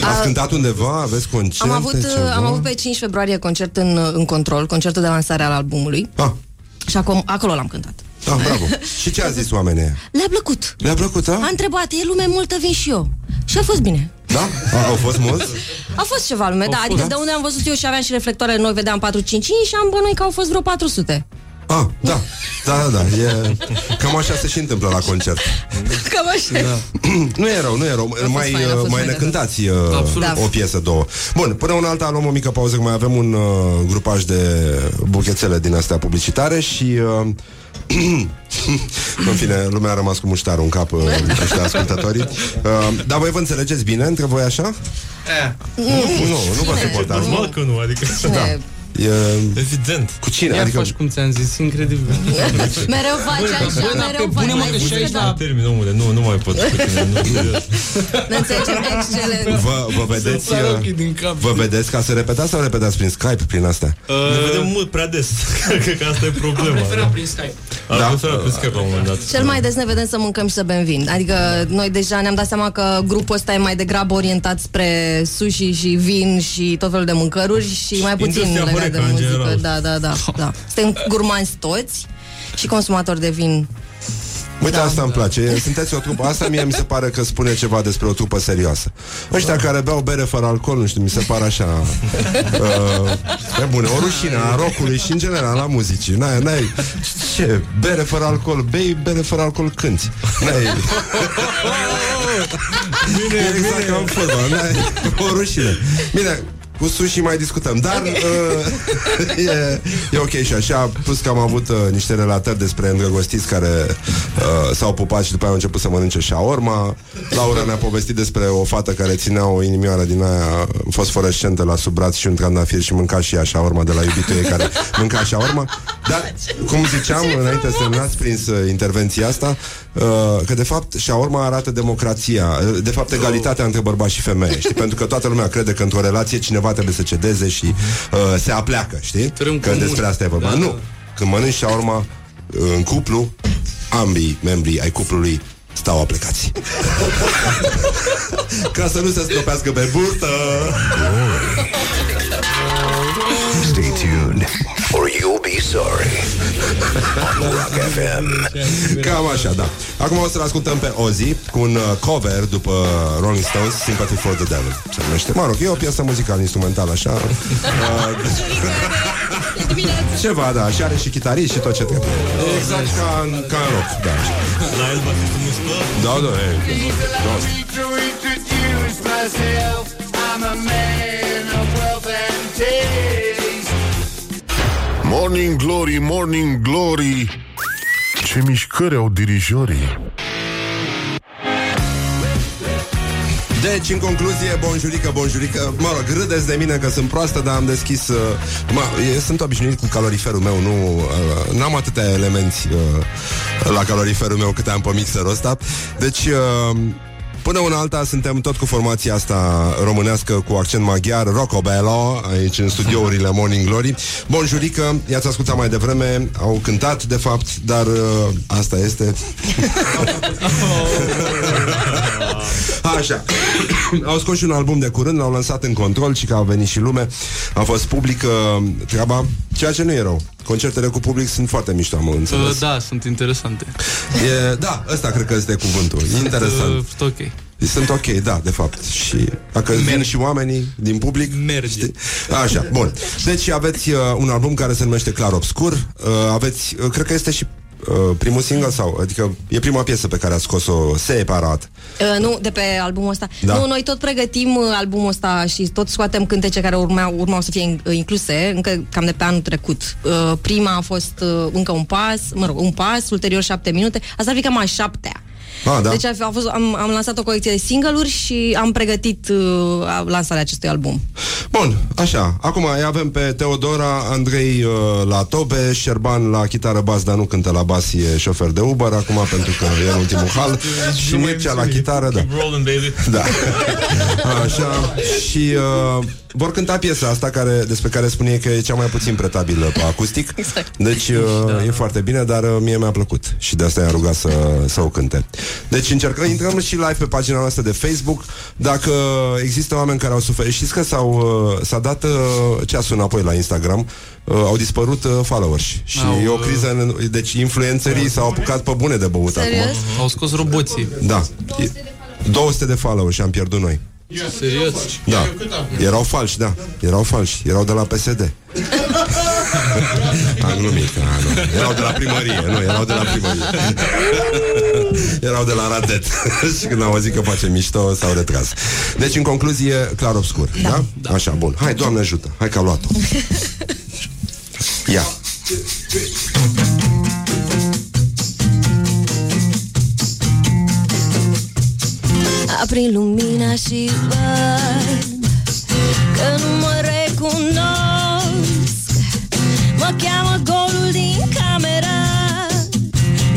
Ați cântat undeva? Aveți concerte? Am avut, ceva? am avut pe 5 februarie concert în, în control, concertul de lansare al albumului. Ah. Și acum, acolo l-am cântat. Ah, bravo. Și ce a zis oamenii? ăia? Le-a plăcut. Le-a plăcut, A da? întrebat, e lume multă, vin și eu. Și a fost bine. Da? A, au fost mulți? A fost ceva lume, da, adică de unde am văzut eu și aveam și reflectoare noi, vedeam 455 și am bănuit că au fost vreo 400. Ah, da. Da, da, da. E... Cam așa se și întâmplă la concert. Cam așa. Da. nu e rău, nu e rău. Mai, fain, a fost mai fain, ne da. cântați uh, Absolut. o piesă, două. Bun, până una alta luăm o mică pauză, că mai avem un uh, grupaj de buchețele din astea publicitare și... Uh, în fine, lumea a rămas cu muștarul în cap uh, ăștia ascultătorii. Uh, Dar voi vă înțelegeți bine între voi așa? Nu, nu, nu vă suportați. Normal că nu, adică... Cine? E... Evident. Cu cine? Ia Adică... faci cum ți-am zis, incredibil. Mereu faci așa, mereu faci. Pune-mă că Mai și zis aici că la- da. Termin, omule, nu, nu mai pot cu tine. Nu, serios. Ne înțelegem excelent. Vă, vă vedeți Să-ți sar ochii uh, din cap. Vă vedeți ca să repetați sau repetați prin Skype prin astea? Ne vedem mult prea des. Cred că asta e problema. Preferat prin Skype. Am Da. preferat pe Skype la un moment dat. Cel mai des ne vedem să mâncăm și să bem vin. Adică noi deja ne-am dat seama că grupul ăsta e mai degrabă orientat spre sushi și vin și tot felul de mâncăruri și mai puțin Industria legat de Horeca, în muzică. general. Da, da, da, da. Suntem gurmanzi toți și consumatori de vin. Uite, Da. asta îmi place. Sunteți o trupă. Asta mie mi se pare că spune ceva despre o trupă serioasă. Ăștia care beau bere fără alcool, nu știu, mi se pare așa... Uh, e bune, o rușine a rockului și în general a muzicii. N-ai, n-ai, ce? Bere fără alcool, bei bere fără alcool, cânti. N-ai... Bine, e exact bine. ca în fotbal, n-ai, o rușine. Bine, cu sushi mai discutăm, dar uh, e, e ok și așa. Plus că am avut uh, niște relatări despre îndrăgostiți Care uh, s-au pupat și după aia au început să mănânce shawarma Laura ne-a povestit despre o fată care ținea o inimioară din aia Fosforescentă la sub braț și un trandafir Și mânca și ea shawarma de la iubitul ei Care mânca shawarma Dar, cum ziceam, înainte să ne-ați prins uh, intervenția asta uh, Că de fapt shawarma arată democrația uh, De fapt egalitatea între bărbați și femeie știi? Pentru că toată lumea crede că într-o relație Cineva trebuie să cedeze și uh, se apleacă Știi? Tărâm Că comun. despre asta e vorba Da, Nu, da. când mănânci shawarma uh, în cuplu Ambii membrii ai cuplului stau aplecați Ca să nu se stropească pe burtă Stay tuned, or you'll be sorry. On Rock FM. Cam așa, da. Acum o să-l ascultăm pe Ozzy Cu un uh, cover după Rolling Stones Sympathy for the Devil. Se numește, mă rog, e o piesă muzicală instrumentală Așa. Uh, Ceva, da, și are și chitarist și tot ce trebuie. Exact. Ca în, ca în rock, da La el va fi cu muzică? Da, da, e, da. Morning Glory, Morning Glory. Ce mișcări au dirijorii. Deci, în concluzie, bonjurică, bonjurică Mă rog, râdeți de mine că sunt proastă Dar am deschis uh, mă, e, Sunt obișnuit cu caloriferul meu Nu, uh, n-am atâtea elemente uh, La caloriferul meu câte am pe mixerul ăsta. Deci uh, Până una alta suntem tot cu formația asta românească cu accent maghiar, Rocobello, aici în studiourile Morning Glory. Bonjurică, i-ați ascultat mai devreme, au cântat de fapt, dar uh, asta este. Așa. Au scos și un album de curând, l-au lansat în control și că a venit și lume. A fost publică treaba, ceea ce nu e rău. Concertele cu public sunt foarte mișto, am înțeles. Uh, Da, sunt interesante. E, da, ăsta cred că este cuvântul. Interesant. Uh, ok. Sunt ok, da, de fapt. Și dacă vin și oamenii din public Merge. știi? Așa, bun Deci aveți uh, un album care se numește Clar Obscur uh, Aveți, uh, cred că este și uh, primul single sau, adică e prima piesă pe care ați scos-o separat Uh, nu, de pe albumul ăsta. Da. Nu, noi tot pregătim uh, albumul ăsta și tot scoatem cântece care urmeau, urmau să fie in- uh, incluse, încă cam de pe anul trecut. Uh, prima a fost uh, încă un pas, mă rog, un pas, ulterior șapte minute. Asta ar fi cam a șaptea. Ah, da? Deci a, a fost, am, am lansat o colecție de single-uri și am pregătit uh, lansarea acestui album. Bun, așa. Acum îi avem pe Teodora, Andrei uh, la tobe, Șerban la chitară bas, dar nu cântă la bas, e șofer de Uber acum pentru că e în ultimul hal. și Mircea la chitară, da. Keep rolling, baby. Da. Așa. Și uh, vor cânta piesa asta care, despre care spune că e cea mai puțin pretabilă pe acustic. Exact. Deci uh, e foarte bine, dar uh, mie mi-a plăcut și de asta i-am rugat să, să o cânte. Deci încercăm, intrăm și live pe pagina noastră de Facebook. Dacă există oameni care au suferit, știți că s-au, uh, s-a dat uh, ceasul înapoi la Instagram, uh, au dispărut uh, followers și Au, e o criză, în, deci influencerii s-au apucat pe bune de băut Serios? acum. Au scos roboții. Da. E- 200 de followers și am pierdut noi. Serios. Da. Erau falși, da. Erau falși. Erau de la PSD. Am glumit, da, nu. Erau de la primărie, nu, erau de la primărie. erau de la Radet. și când au auzit că face mișto, s-au retras. Deci, în concluzie, clar obscur. Da? da? Așa, bun. Hai, Doamne ajută. Hai că a luat-o. Ia. Aprind lumina și văd Că nu mă recunosc. Mă cheamă golul din camera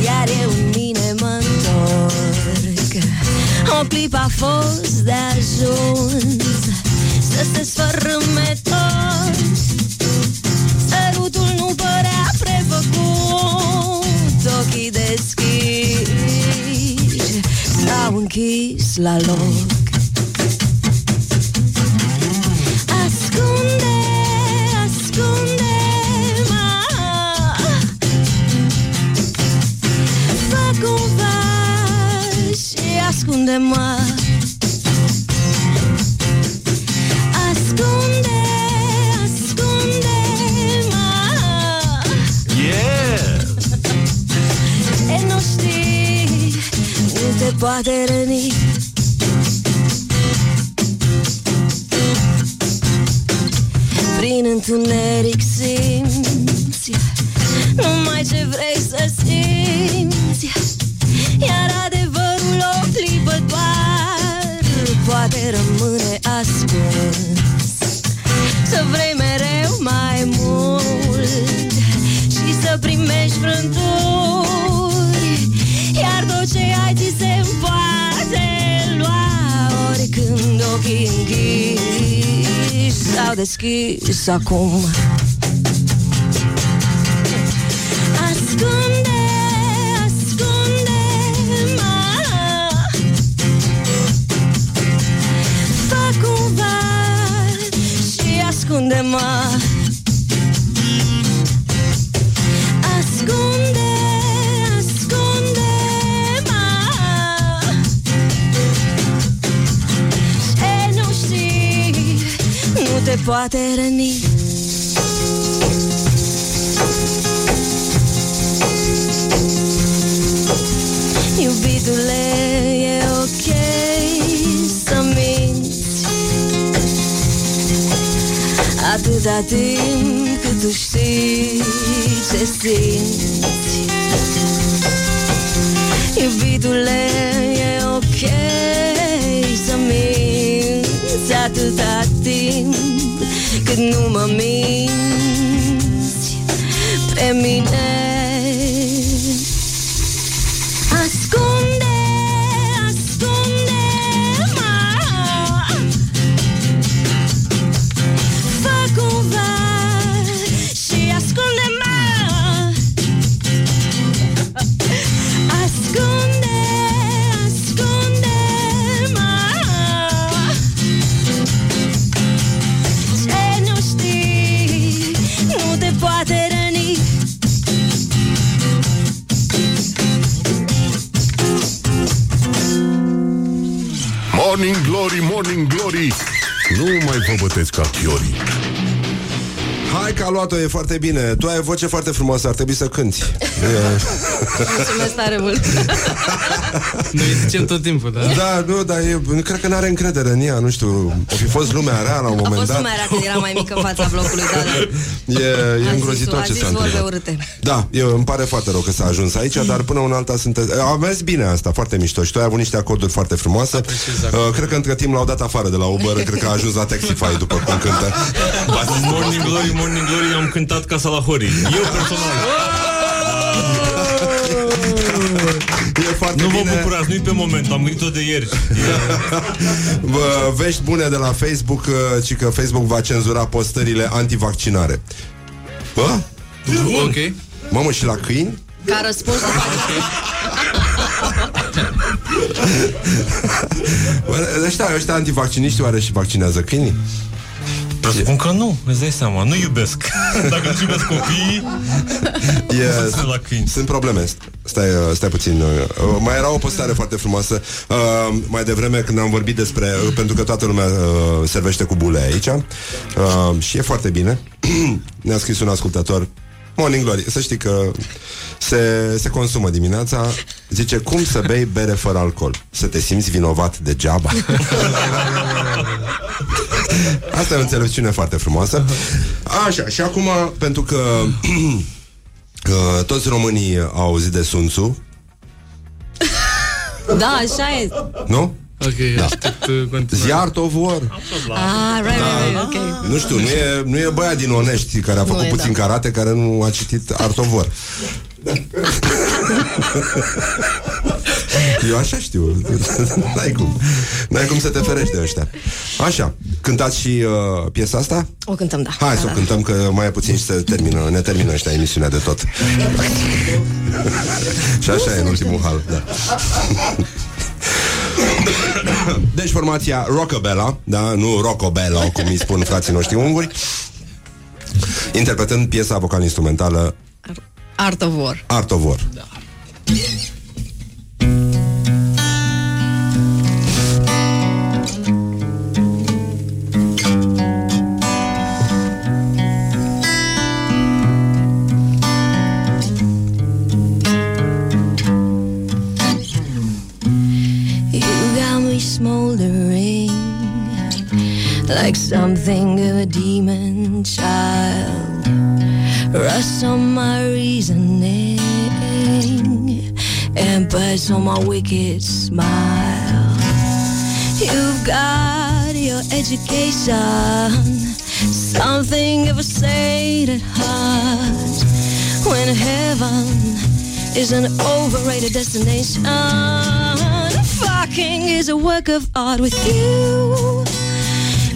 Iar eu în mine mă întorc. O clipă a fost de ajuns Să se sfărâme tot Sărutul nu părea prefăcut Ochii deschiși S-au închis la loc deschis acum Ascunde, cât nu Morning Glory, Morning Glory. Nu mai vă bătesc ca chiorii. Hai că a luat-o, e foarte bine. Tu ai voce foarte frumoasă, ar trebui să cânti. E- Mulțumesc tare mult. Noi îi zicem tot timpul, da? Da, nu, dar e, cred că n-are încredere în ea Nu știu, o fi fost lumea rea la un A moment fost dat lumea rea când era mai mică în fața blocului, da, da. E, e A îngrozitor zis, ce a s-a zis vorbe întâmplat urâte. Da, eu, îmi pare foarte rău că s-a ajuns aici Dar până una alta sunteți A mers bine asta, foarte mișto Și tu ai avut niște acorduri foarte frumoase uh, Cred că între timp l-au dat afară de la Uber Cred că a ajuns la Taxify după cum cântă Morning Glory, Morning Glory, am cântat Casa la Horii. Eu personal. E foarte Nu vă bine. bucurați, nu-i pe moment, am gândit-o de ieri. Bă, vești bune de la Facebook uh, Ci că Facebook va cenzura postările antivaccinare Bă? Ok. Mamă, și la câini? Ca răspuns după aceea. Bă, ăștia, ăștia antivacciniști oare și vaccinează câinii? Presupun că nu, îți dai seama, nu iubesc. Dacă nu iubesc copiii, E, sunt la câini. Sunt probleme. Stai, uh, stai puțin. uh, Mai era o postare foarte frumoasă uh, mai devreme când am vorbit despre uh, pentru că toată lumea uh, servește cu bule aici uh, și e foarte bine. Ne-a scris un ascultător Morning Glory, să știi că se, se consumă dimineața Zice, cum să bei bere fără alcool? Să te simți vinovat degeaba Asta e o înțelepciune foarte frumoasă Așa, și acum, pentru că uh, Toți românii au auzit de Sun Tzu Da, așa e. Nu? Ok, da. aștept uh, continuare. The Art of War Ah, right, right, right, ok. Nu știu, nu e, nu e băiat din Onești Care a făcut e, puțin da. karate Care nu a citit Art of War Eu așa știu N-ai cum N-ai cum să te ferești de ăștia Așa, cântați și uh, piesa asta? O cântăm, da. Hai da, să o da. cântăm Că mai e puțin și se termină Ne termină ăștia emisiunea de tot Și așa e în ultimul hal da. Deci formația Rockabella Da, nu Rockobello Cum îi spun frații noștri unguri Interpretând piesa vocal-instrumentală Art of War. Art of War Da. Like something of a demon child. Rust on my reasoning and bites on my wicked smile. You've got your education, something of a at heart. When heaven is an overrated destination. Fucking is a work of art with you.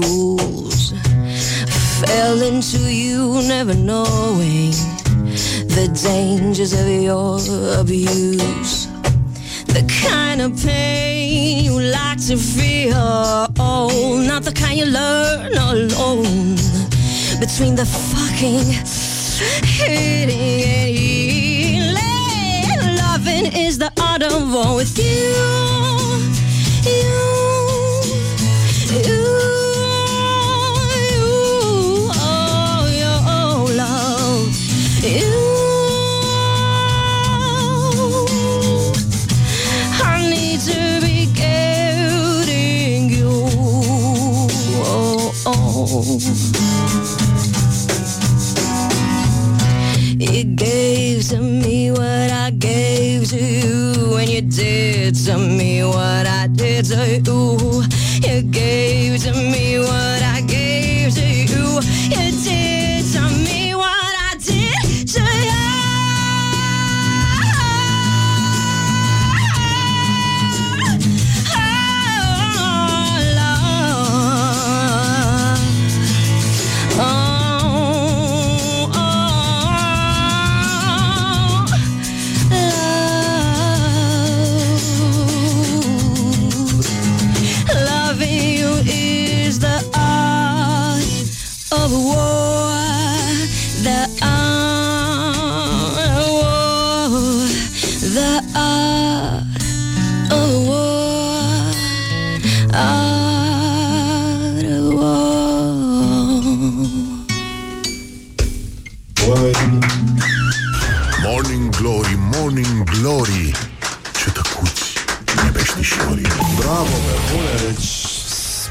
rules. Fell into you, never knowing the dangers of your abuse. The kind of pain you like to feel, oh, not the kind you learn alone. Between the fucking hitting and loving is the art of war with. You, You gave to me what I gave to you, and you did to me what I did to you. You gave to me what I the wall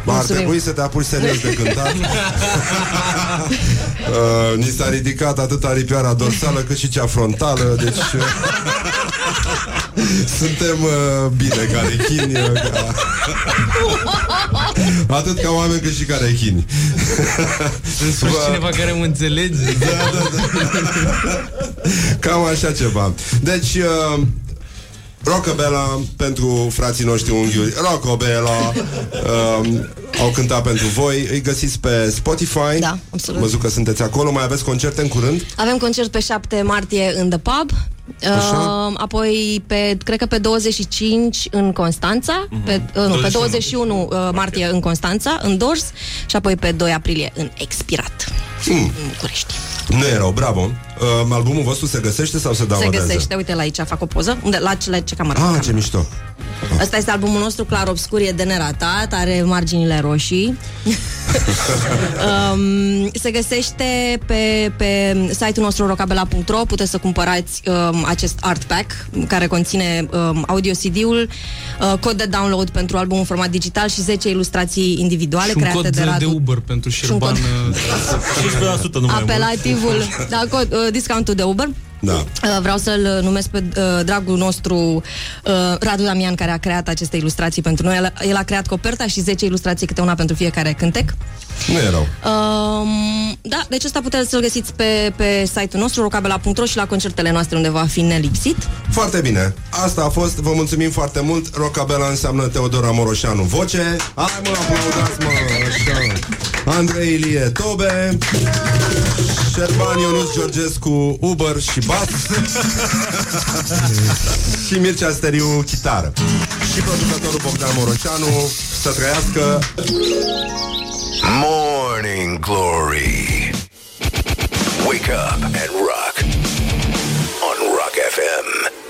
ar Mulțumim. trebui să te apuci serios de cântat uh, Ni s-a ridicat atât aripioara dorsală cât și cea frontală Deci uh, Suntem uh, bine ca rechini uh, ca... Atât ca oameni cât și ca rechini În sfârșit cineva care mă înțelege. Da, da, da. Cam așa ceva Deci uh, Rockabella pentru frații noștri unghiuri Rockabella uh, Au cântat pentru voi Îi găsiți pe Spotify Da, absolut. Am văzut că sunteți acolo Mai aveți concerte în curând? Avem concert pe 7 martie în The Pub. Așa. Uh, apoi, pe, cred că pe 25 în Constanța, Mhm. pe, uh, nu, pe 21 uh, martie în Constanța, în Dors, și apoi pe 2 aprilie în Expirat, Hmm. în București. Nu erau, bravo uh, Albumul vostru se găsește sau se Se downloadează? găsește, uite la aici, fac o poză, unde, la ce, ce cameră. Ah, ce mișto Asta este albumul nostru, clar obscur, e de neratat, are marginile roșii. um, se găsește pe, pe site-ul nostru rocabela.ro, puteți să cumpărați um, acest art pack care conține um, audio CD-ul, uh, cod de download pentru albumul în format digital și 10 ilustrații individuale Și un create cod de de, Radu. Uber pentru un cod- Șerban. 15% numai mult. Apelativul, da, cod, uh, discountul de Uber. Da. Uh, Vreau să-l numesc pe uh, dragul nostru uh, Radu Damian, care a creat aceste ilustrații pentru noi. El, el a creat coperta și 10 ilustrații, câte una pentru fiecare cântec. Nu erau. Um, da, deci asta puteți să-l găsiți pe, pe site-ul nostru, rocabela.ro și la concertele noastre unde va fi nelipsit. Foarte bine, asta a fost, vă mulțumim foarte mult. Rockabella înseamnă Teodora Moroșanu. Voce, hai mă, aplaudați mă așa. Andrei Ilie Tobe. Șerban Ionuț Georgescu Uber și bas Și Mircea Steriu chitară. Și producătorul Bogdan Moroșanu. Să trăiască Morning Glory. Wake up and rock on Rock FM.